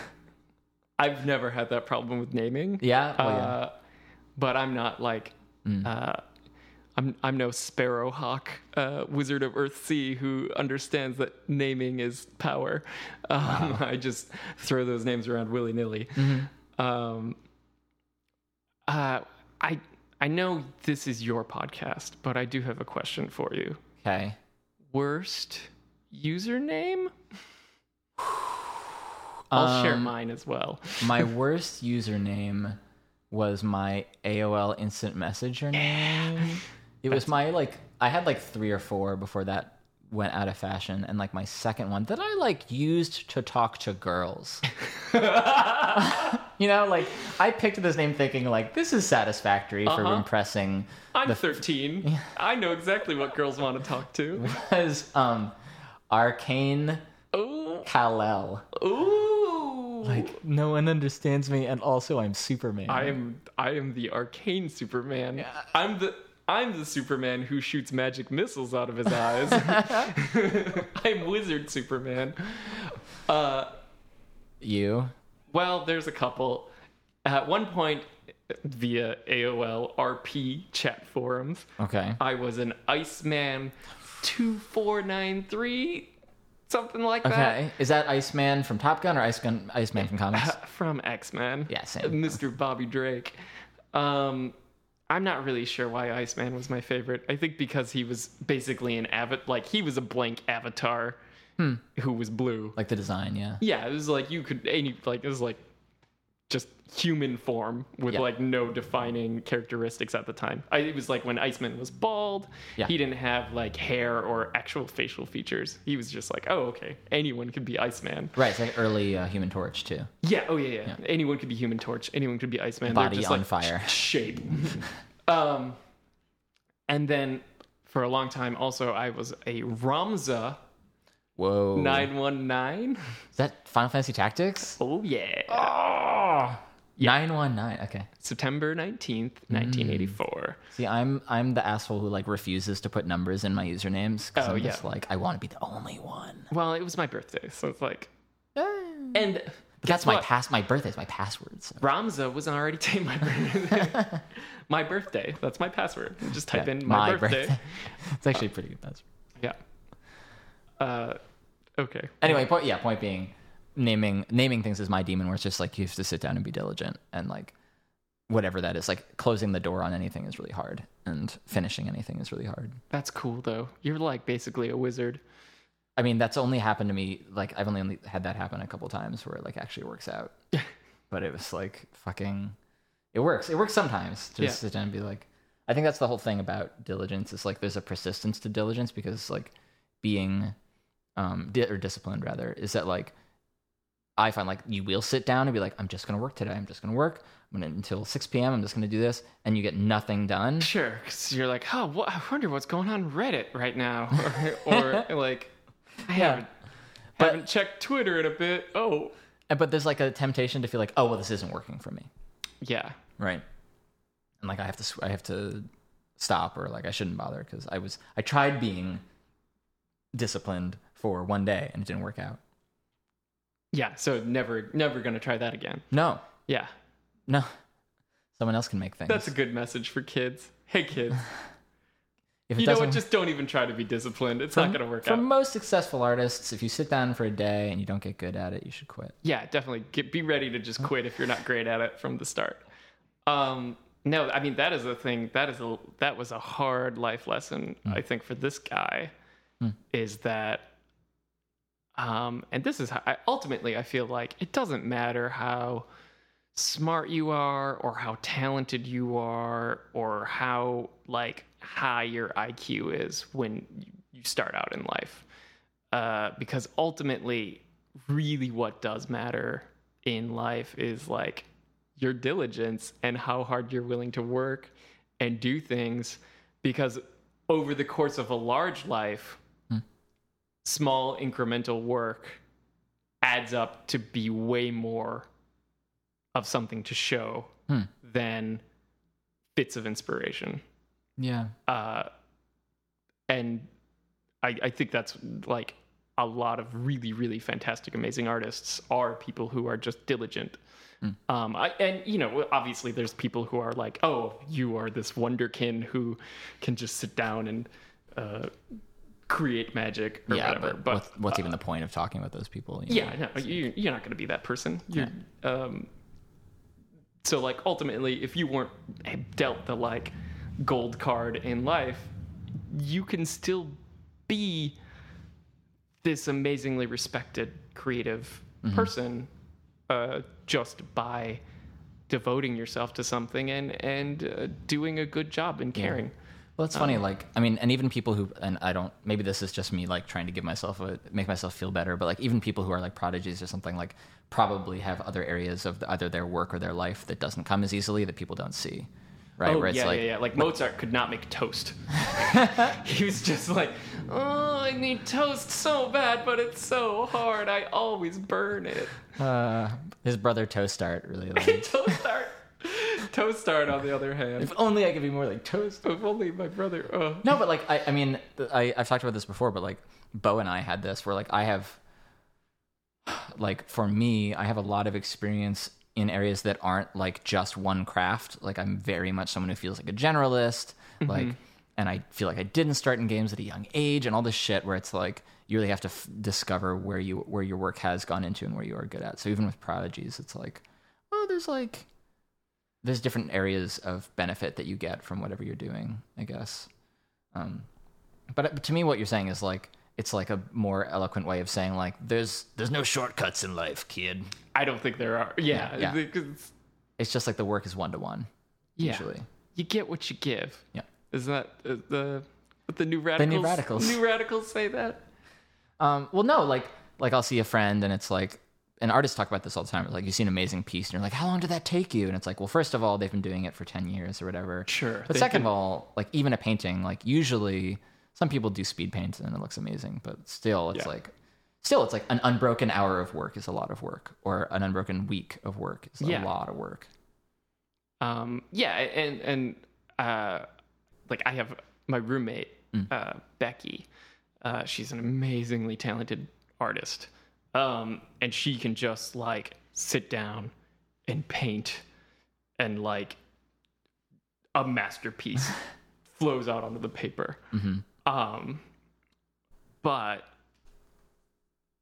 I've never had that problem with naming. yeah. Oh, yeah. Uh, but I'm not like uh, I'm I'm no Sparrowhawk, uh, Wizard of Earthsea, who understands that naming is power. Um, I just throw those names around willy nilly. Um, uh, I I know this is your podcast, but I do have a question for you. Okay. Worst username? I'll share Um, mine as well. my worst username was my AOL instant messenger name. It was my like I had like three or four before that went out of fashion and like my second one that I like used to talk to girls. you know, like I picked this name thinking like this is satisfactory for Uh-huh. impressing I'm 13. I know exactly what girls want to talk to. was um Arcane Ooh, Kal-El. ooh. Like no one understands me and also I'm Superman. I am I am the arcane Superman. I'm the I'm the Superman who shoots magic missiles out of his eyes. I'm Wizard Superman. Uh, you. well, there's a couple. At one point, via AOL RP chat forums, Okay. I was an Iceman two four nine three, something like that. Okay. Is that Iceman from Top Gun or Iceman Iceman from comics? from X Men. Yeah, same. Mr. Bobby Drake. Um, I'm not really sure why Iceman was my favorite. I think because he was basically an avat, like he was a blank avatar Hmm. who was blue. Like the design, yeah. Yeah, it was like you could any like it was like just human form with Yeah. like no defining characteristics at the time. I, it was like when Iceman was bald, Yeah. he didn't have like hair or actual facial features. He was just like, oh okay, anyone could be Iceman. Right, it's like early uh, Human Torch too. Yeah. Oh yeah, yeah. Anyone could be Human Torch. Anyone could be Iceman. They're Body just, on like, fire. sh- shape. um, and then for a long time, also I was a Ramza Whoa. nine one nine. Is that Final Fantasy Tactics? Oh yeah. Oh. 919. Okay. September nineteenth, nineteen eighty four. See, I'm I'm the asshole who like refuses to put numbers in my usernames because Oh, I'm just yeah. like I want to be the only one. Well, it was my birthday, so it's like, but and that's my what? pass. My birthday's my password. So. Ramza was already taking my birthday. my birthday. That's my password. Just type in my, birthday. it's actually a pretty good password. Yeah. Uh, okay. Anyway, point yeah, point being, naming naming things is my demon. Where it's just like you have to sit down and be diligent and like whatever that is. Like closing the door on anything is really hard, and finishing anything is really hard. That's cool though. You're like basically a wizard. I mean, that's only happened to me. Like I've only, only had that happen a couple times where it like actually works out. but it was like fucking. It works. It works sometimes. to Yeah. sit down and be like. I think that's the whole thing about diligence. Is like there's a persistence to diligence because like being, um, di- or disciplined rather is that like. I find like you will sit down and be like, I'm just gonna work today. I'm just gonna work. I'm gonna until 6 p.m. I'm just gonna do this, and you get nothing done. Sure, because you're like, oh, what, I wonder what's going on Reddit right now, or, or like, I haven't, But- haven't checked Twitter in a bit. Oh, But there's like a temptation to feel like, oh well, this isn't working for me. yeah, right and like i have to i have to stop or like I shouldn't bother because I was I tried being disciplined for one day and it didn't work out. Yeah, so never never gonna try that again. No, Yeah. no, someone else can make things. That's a good message for kids. Hey kids. if it you know what? doesn't- Just don't even try to be disciplined. It's not gonna work out. for out. most successful artists, if you sit down for a day and you don't get good at it, you should quit. Yeah, definitely. Get, be ready to just quit if you're not great at it from the start. Um, no, I mean that is a thing. That is a that was a hard life lesson. I think for this guy is that, um, and this is how I, ultimately I feel like it doesn't matter how smart you are or how talented you are or how like high your IQ is when you- start out in life uh, because ultimately, really, what does matter in life is like your diligence and how hard you're willing to work and do things. Because over the course of a large life, small incremental work adds up to be way more of something to show Hmm. than bits of inspiration Yeah. uh, and I, I think that's like a lot of really really fantastic amazing artists are people who are just diligent um, I, and you know obviously there's people who are like oh you are this wonderkin who can just sit down and uh, create magic or yeah, whatever but, but what's, what's even the point of talking about those people? you know? yeah, no, you, you're not going to be that person. You're, um, so like ultimately, if you weren't dealt the like gold card in life, you can still be this amazingly respected creative person uh, just by devoting yourself to something and and uh, doing a good job and caring. Well, it's funny. Like, I mean, and even people who, and I don't. Maybe this is just me, like trying to give myself a, make myself feel better. But like, even people who are like prodigies or something, like, probably have other areas of either their work or their life that doesn't come as easily that people don't see, right? Oh Where it's yeah, like, yeah, yeah. Like Mozart could not make toast. he was just like, "Oh, I need toast so bad, but it's so hard. I always burn it." uh, his brother Toastart really like. toast art. Toast art, on the other hand. if only I could be more like Toast. If only my brother. Oh. No, but like I, I mean, I, I've talked about this before, but like Bo and I had this where like I have, like for me, I have a lot of experience in areas that aren't like just one craft. Like I'm very much someone who feels like a generalist, mm-hmm. like, and I feel like I didn't start in games at a young age and all this shit where it's like you really have to f- discover where you where your work has gone into and where you are good at. So even with prodigies, it's like, oh, there's like there's different areas of benefit that you get from whatever you're doing, I guess. Um, but to me, what you're saying is like it's like a more eloquent way of saying like there's there's no shortcuts in life, kid. I don't think there are. Yeah, Yeah, yeah. It's just like the work is one to one. Usually, You get what you give. yeah. Is that uh, the what the new radicals? Radicals. New radicals say that. Um, well, no, like like I'll see a friend and it's like, and artists talk about this all the time. It's like you see an amazing piece and you're like, how long did that take you? And it's like, well, first of all, they've been doing it for ten years or whatever. Sure, But second can- of all, like even a painting, like usually some people do speed paint and it looks amazing, but still, it's Yeah. like. Still, it's like an unbroken hour of work is a lot of work, or an unbroken week of work is a lot of work. um yeah and and uh like i have my roommate uh becky uh she's an amazingly talented artist um and she can just like sit down and paint and like a masterpiece flows out onto the paper. Um but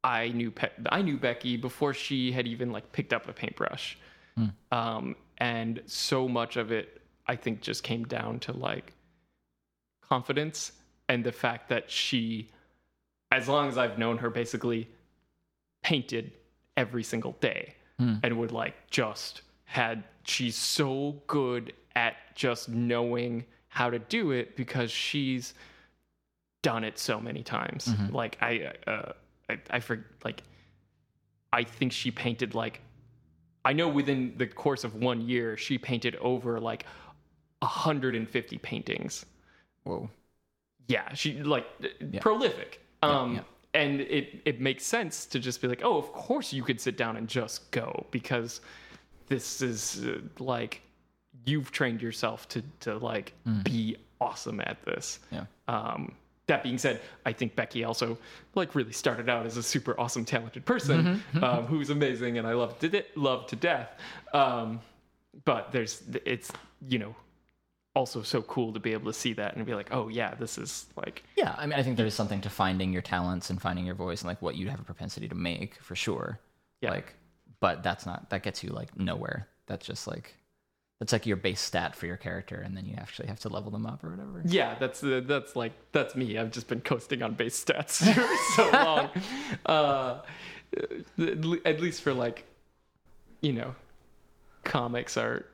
I knew Pe- I knew Becky before she had even like picked up a paintbrush, um, and so much of it I think just came down to like confidence and the fact that she, as long as I've known her, basically painted every single day and would like just had she's so good at just knowing how to do it because she's done it so many times. Like I, uh, I, I for like, I think she painted like, I know within the course of one year she painted over like 150 paintings. Whoa. Yeah, she like prolific. Um, yeah. And it it makes sense to just be like, oh, of course you could sit down and just go because this is uh, like you've trained yourself to to like be awesome at this. Yeah. Um, that being said, I think Becky also like really started out as a super awesome, talented person um, who's amazing, and I love to de- love to death. Um, but there's it's you know also so cool to be able to see that and be like, oh yeah, this is like Yeah, I mean, I think there's something to finding your talents and finding your voice and like what you have a propensity to make for sure. Yeah. Like, but that's not that gets you like nowhere. That's just like that's like your base stat for your character, and then you actually have to level them up or whatever. Yeah, that's uh, that's like that's me. I've just been coasting on base stats for so long. Uh, at at least for like, you know, comics art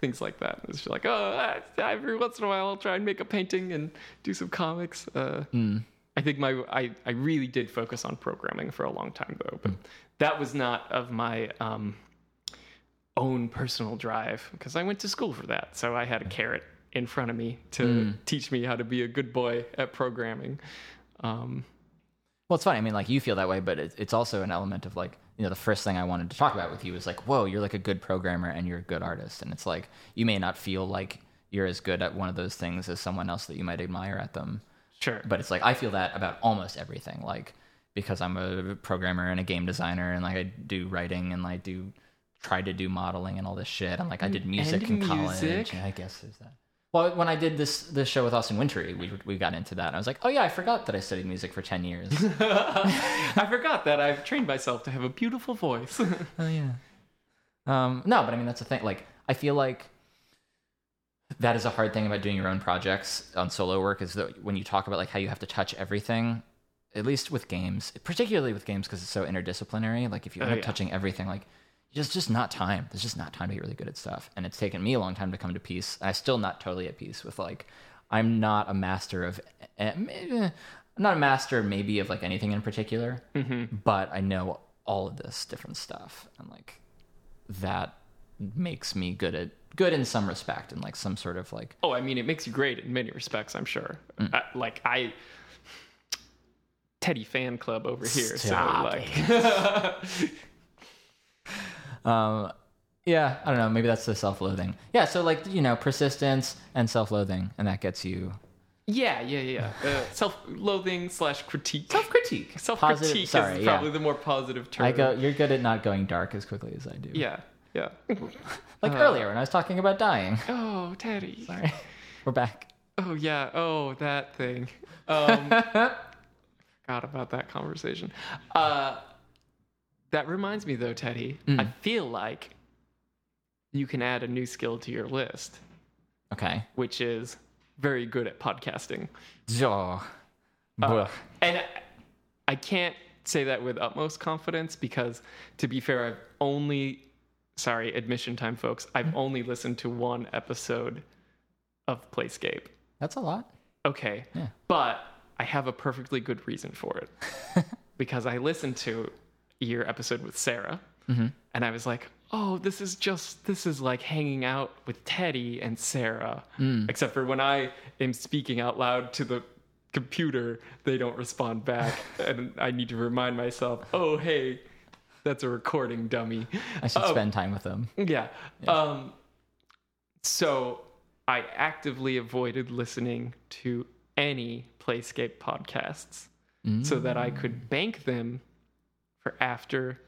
things like that. It's just like, oh, I, every once in a while I'll try and make a painting and do some comics. Uh, I think my I I really did focus on programming for a long time though, but that was not of my um, own personal drive because I went to school for that, so I had a carrot in front of me to teach me how to be a good boy at programming. Um, Well, it's funny. I mean, like you feel that way, but it, it's also an element of like you know the first thing I wanted to talk about with you was like, whoa, you're like a good programmer and you're a good artist, and it's like you may not feel like you're as good at one of those things as someone else that you might admire at them. sure, but it's like I feel that about almost everything. Like because I'm a programmer and a game designer, and like I do writing and I do try to do modeling and all this shit. And like I did music And in college. music? Yeah, I guess there's that. Well, when I did this this show with Austin Wintory, we we got into that. And I was like, oh yeah, I forgot that I studied music for ten years. I forgot that I've trained myself to have a beautiful voice. oh yeah. Um, no, but I mean that's the thing. Like I feel like that is a hard thing about doing your own projects on solo work is that when you talk about like how you have to touch everything, at least with games, particularly with games because it's so interdisciplinary. Like if you end Oh, up yeah. touching everything, like there's just not time. There's just not time to get really good at stuff. And it's taken me a long time to come to peace. I'm still not totally at peace with like I'm not a master of eh, eh, I'm not a master maybe of like anything in particular, but I know all of this different stuff and like that makes me good at good in some respect and like some sort of like oh, I mean, it makes you great in many respects, I'm sure. Mm. Like I, Teddy fan club over here. Stop so like, um yeah i don't know maybe that's the self-loathing yeah so like you know persistence and self-loathing and that gets you yeah, yeah, yeah. Uh, self-loathing slash critique. self-critique Self-critique is sorry, probably yeah. the more positive term. i go you're good at not going dark as quickly as i do Yeah, yeah. like earlier when i was talking about dying Oh, Teddy. sorry we're back Oh yeah. Oh, that thing. Um, forgot about that conversation. Uh, that reminds me, though, Teddy. Mm. I feel like you can add a new skill to your list, okay which is very good at podcasting. oh. Uh, and I- I can't say that with utmost confidence because, to be fair, I've only, sorry, admission time, folks, I've only listened to one episode of Playscape. that's a lot Okay. Yeah. But I have a perfectly good reason for it. because I listened to your episode with Sarah mm-hmm. and I was like, oh, this is just, this is like hanging out with Teddy and Sarah. Mm. Except for when I am speaking out loud to the computer, they don't respond back. and I need to remind myself, oh, hey, that's a recording dummy. i should Oh. spend time with them Yeah. Um, so I actively avoided listening to any Playscape podcasts mm. so that I could bank them after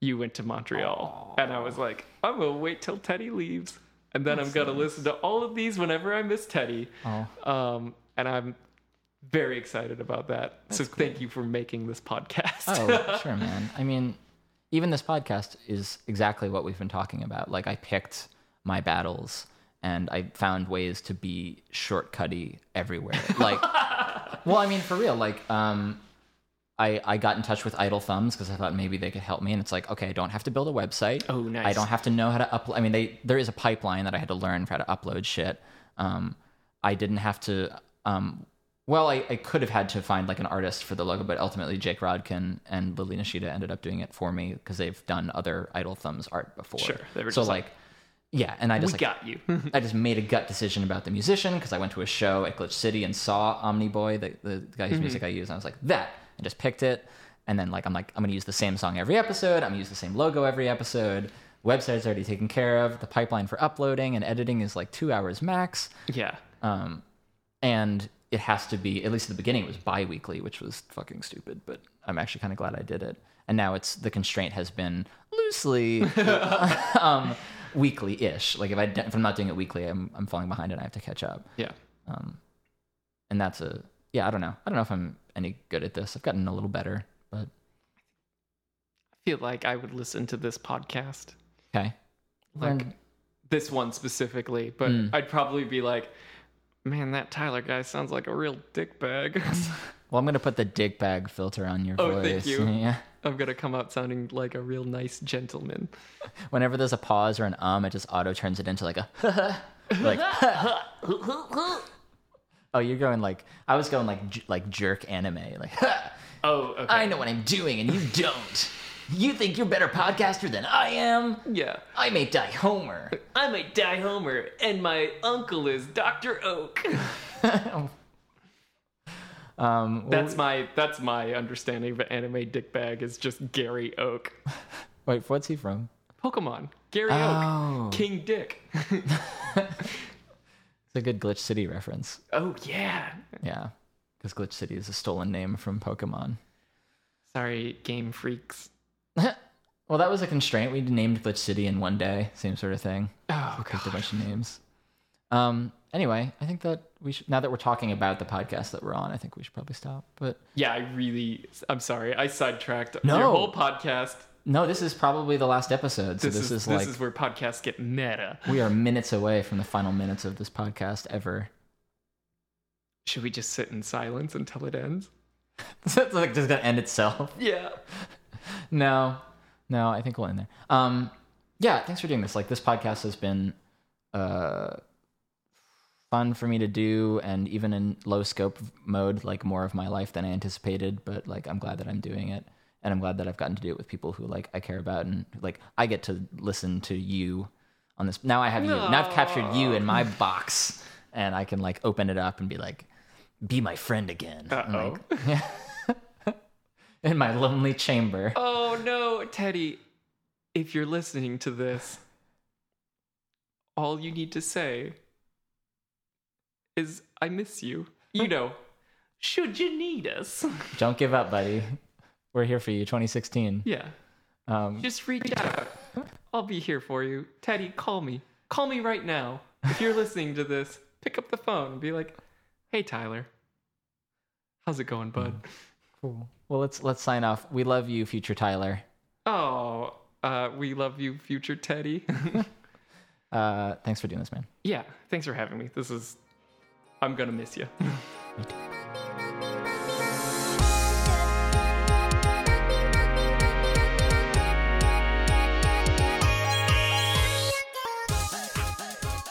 you went to Montreal. And I was like, I'm going to wait till Teddy leaves. And then I'm going to listen to all of these whenever I miss Teddy. oh Um, and I'm very excited about that. so thank you for making this podcast. Oh, sure, man. I mean, even this podcast is exactly what we've been talking about. Like, I picked my battles and I found ways to be shortcutty everywhere. Like, well, I mean, for real. Like, um, I I got in touch with Idle Thumbs because I thought maybe they could help me, and it's like, okay, I don't have to build a website. Oh, nice. I don't have to know how to upload. I mean, they there is a pipeline that I had to learn for how to upload shit. Um, I didn't have to. Um, well, I, I could have had to find like an artist for the logo, but ultimately Jake Rodkin and Lily Nishida ended up doing it for me because they've done other Idle Thumbs art before. Sure, they were so just like, yeah, and I just we like got you. I just made a gut decision about the musician because I went to a show at Glitch City and saw Omniboy, the, the guy whose music I use, and I was like, that. I just picked it. And then like I'm like, I'm gonna use the same song every episode, I'm gonna use the same logo every episode. Website's already taken care of. The pipeline for uploading and editing is like two hours max. yeah. Um and it has to be at least at the beginning it was bi-weekly which was fucking stupid but i'm actually kind of glad i did it and now it's the constraint has been loosely um, weekly-ish like if i if i'm not doing it weekly i'm, I'm falling behind and i have to catch up Yeah. um, and that's a yeah i don't know i don't know if i'm any good at this i've gotten a little better but I feel like I would listen to this podcast, okay like this one specifically, but Mm. I'd probably be like, man, that Tyler guy sounds like a real dickbag. well i'm gonna put the dick bag filter on your Oh, voice thank you. yeah I'm gonna come out sounding like a real nice gentleman. whenever there's a pause or an um, it just auto turns it into like a like. Oh, you're going like I was going like j- like jerk anime. Like Oh, okay. I know what I'm doing and you don't. You think you're a better podcaster than I am? Yeah. I may die Homer. I'm a Die Homer, and my uncle is Dr. Oak. Um, That's my that's my understanding of an anime dickbag is just Gary Oak. wait, what's he from? Pokemon. Gary Oh. Oak. King Dick. It's a good Glitch City reference. oh yeah. Yeah, because Glitch City is a stolen name from Pokemon. Sorry, game freaks. well, that was a constraint. We named Glitch City in one day, same sort of thing. Oh We picked a bunch of names. Um. Anyway, I think that we should. Now that we're talking about the podcast that we're on, I think we should probably stop. But Yeah, I really I'm sorry. I sidetracked No. your whole podcast. No, this is probably the last episode. So This, this, is, is, this like is where podcasts get meta. we are minutes away from the final minutes of this podcast ever. Should we just sit in silence until it ends? it's like just gonna end itself. Yeah. No, no, I think we'll end there. Um, yeah, thanks for doing this. Like this podcast has been uh fun for me to do, and even in low scope mode, like more of my life than I anticipated. But like, I'm glad that I'm doing it, and I'm glad that I've gotten to do it with people who like I care about, and like I get to listen to you on this. Now I have you. Now I've captured you in my box, and I can like open it up and be like, "Be my friend again." Uh-oh. like, in my lonely chamber. Oh no, Teddy. If you're listening to this, all you need to say is I miss you. You know, should you need us? Don't give up, buddy. We're here for you, 2016. yeah. Um, Just reach out. I'll be here for you. Teddy, call me. Call me right now. If you're listening to this, pick up the phone and be like, "Hey Tyler. How's it going, bud?" cool. Well, let's let's sign off. We love you, future Tyler. Oh, uh, we love you, future Teddy. Uh, thanks for doing this, man. yeah, thanks for having me. This is I'm going to miss you.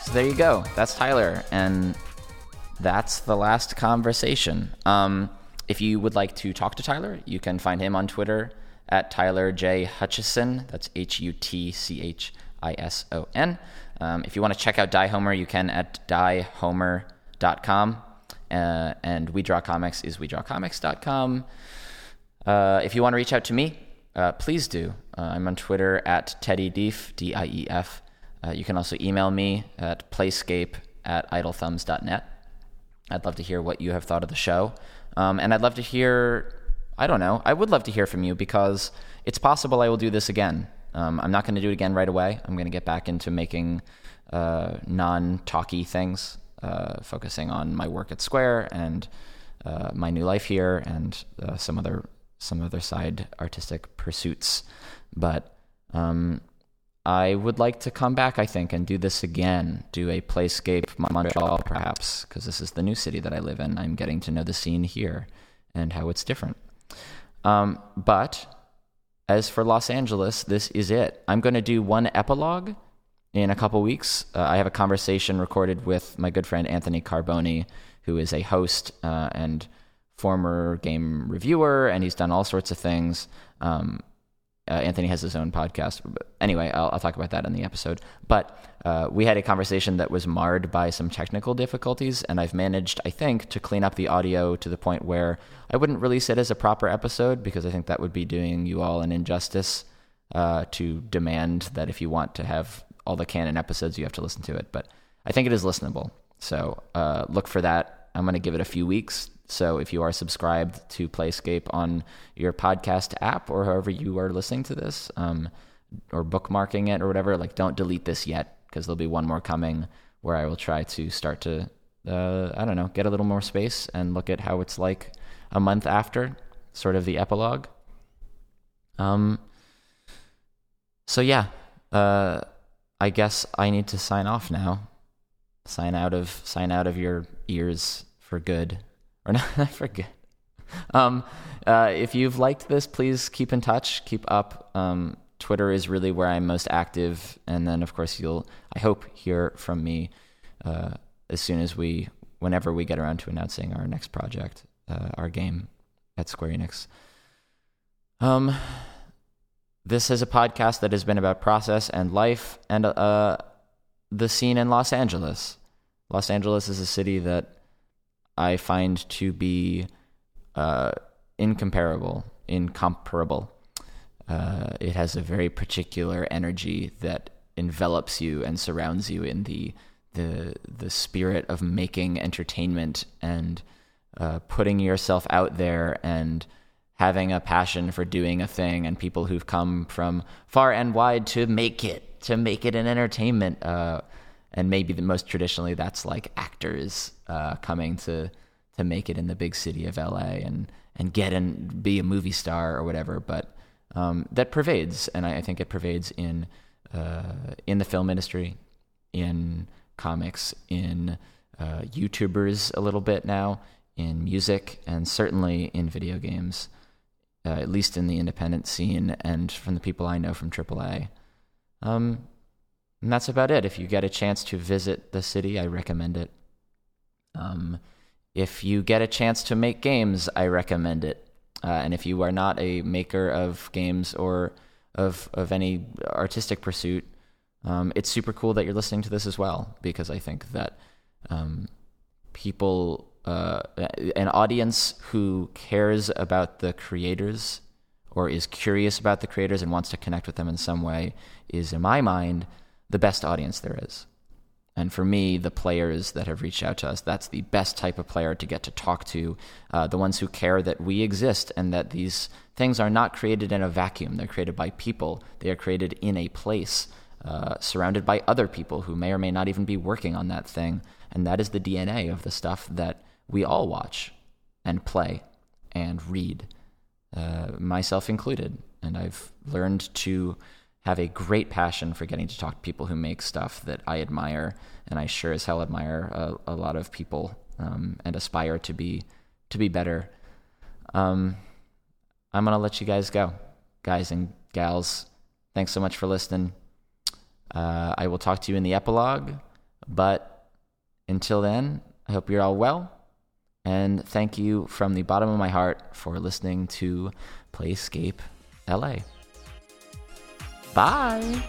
So there you go. That's Tyler, and that's the last conversation. Um, if you would like to talk to Tyler, you can find him on Twitter at Tyler J Hutchison. That's H U T C H I S O N. Um, if you want to check out Die Homer, you can at diehomer.com. Uh, and We Draw Comics is wedrawcomics.com. Uh, if you want to reach out to me, uh, please do. Uh, I'm on Twitter at Teddy Dief, D I E F. Uh, you can also email me at playscape at idlethumbs.net. I'd love to hear what you have thought of the show. Um, and I'd love to hear, I don't know, I would love to hear from you because it's possible I will do this again. Um, I'm not going to do it again right away. I'm going to get back into making uh, non talky things, uh, focusing on my work at Square and uh, my new life here and uh, some other some other side artistic pursuits. But um, I would like to come back, I think, and do this again. Do a Playscape Montreal, perhaps, because this is the new city that I live in. I'm getting to know the scene here and how it's different. Um, but as for Los Angeles, this is it. I'm going to do one epilogue in a couple weeks. Uh, I have a conversation recorded with my good friend Anthony Carboni, who is a host uh, and former game reviewer, and he's done all sorts of things. Um, uh, Anthony has his own podcast. Anyway, I'll, I'll talk about that in the episode. But uh, we had a conversation that was marred by some technical difficulties, and I've managed, I think, to clean up the audio to the point where I wouldn't release it as a proper episode because I think that would be doing you all an injustice uh, to demand that if you want to have all the canon episodes, you have to listen to it. But I think it is listenable. So uh, look for that I'm going to give it a few weeks. So if you are subscribed to Playscape on your podcast app or however you are listening to this, um, or bookmarking it or whatever, like don't delete this yet because there'll be one more coming where I will try to start to, uh, I don't know, get a little more space and look at how it's like a month after, sort of the epilogue. Um. So yeah, uh, I guess I need to sign off now. Sign out of sign out of your ears for good, or not I forget. Um, uh, if you've liked this, please keep in touch. Keep up. Um, Twitter is really where I'm most active, and then of course you'll, I hope, hear from me uh, as soon as we, whenever we get around to announcing our next project, uh, our game at Square Enix. Um, this is a podcast that has been about process and life and uh, the scene in Los Angeles. Los Angeles is a city that I find to be uh, incomparable, incomparable. Uh, it has a very particular energy that envelops you and surrounds you in the the the spirit of making entertainment and uh, putting yourself out there and having a passion for doing a thing and people who've come from far and wide to make it to make it an entertainment uh, and maybe the most traditionally that's like actors uh, coming to to make it in the big city of LA and and get and be a movie star or whatever but um, that pervades and I, I, think it pervades in uh, in the film industry in comics in uh, YouTubers a little bit now in music and certainly in video games uh, at least in the independent scene and from the people I know from AAA. Um, and that's about it. If you get a chance to visit the city, I recommend it. Um, if you get a chance to make games, I recommend it. Uh, and if you are not a maker of games or of of any artistic pursuit, um, it's super cool that you're listening to this as well because I think that um, people uh, an audience who cares about the creators or is curious about the creators and wants to connect with them in some way is, in my mind, the best audience there is. And for me, the players that have reached out to us, that's the best type of player to get to talk to. Uh, the ones who care that we exist and that these things are not created in a vacuum. They're created by people, they are created in a place, uh, surrounded by other people who may or may not even be working on that thing. And that is the DNA of the stuff that we all watch and play and read, uh, myself included. And I've learned to have a great passion for getting to talk to people who make stuff that I admire, and I sure as hell admire a, a lot of people um, and aspire to be to be better. Um, I'm gonna let you guys go, guys and gals. Thanks so much for listening. Uh, I will talk to you in the epilogue, but until then, I hope you're all well and thank you from the bottom of my heart for listening to Playscape LA. Bye.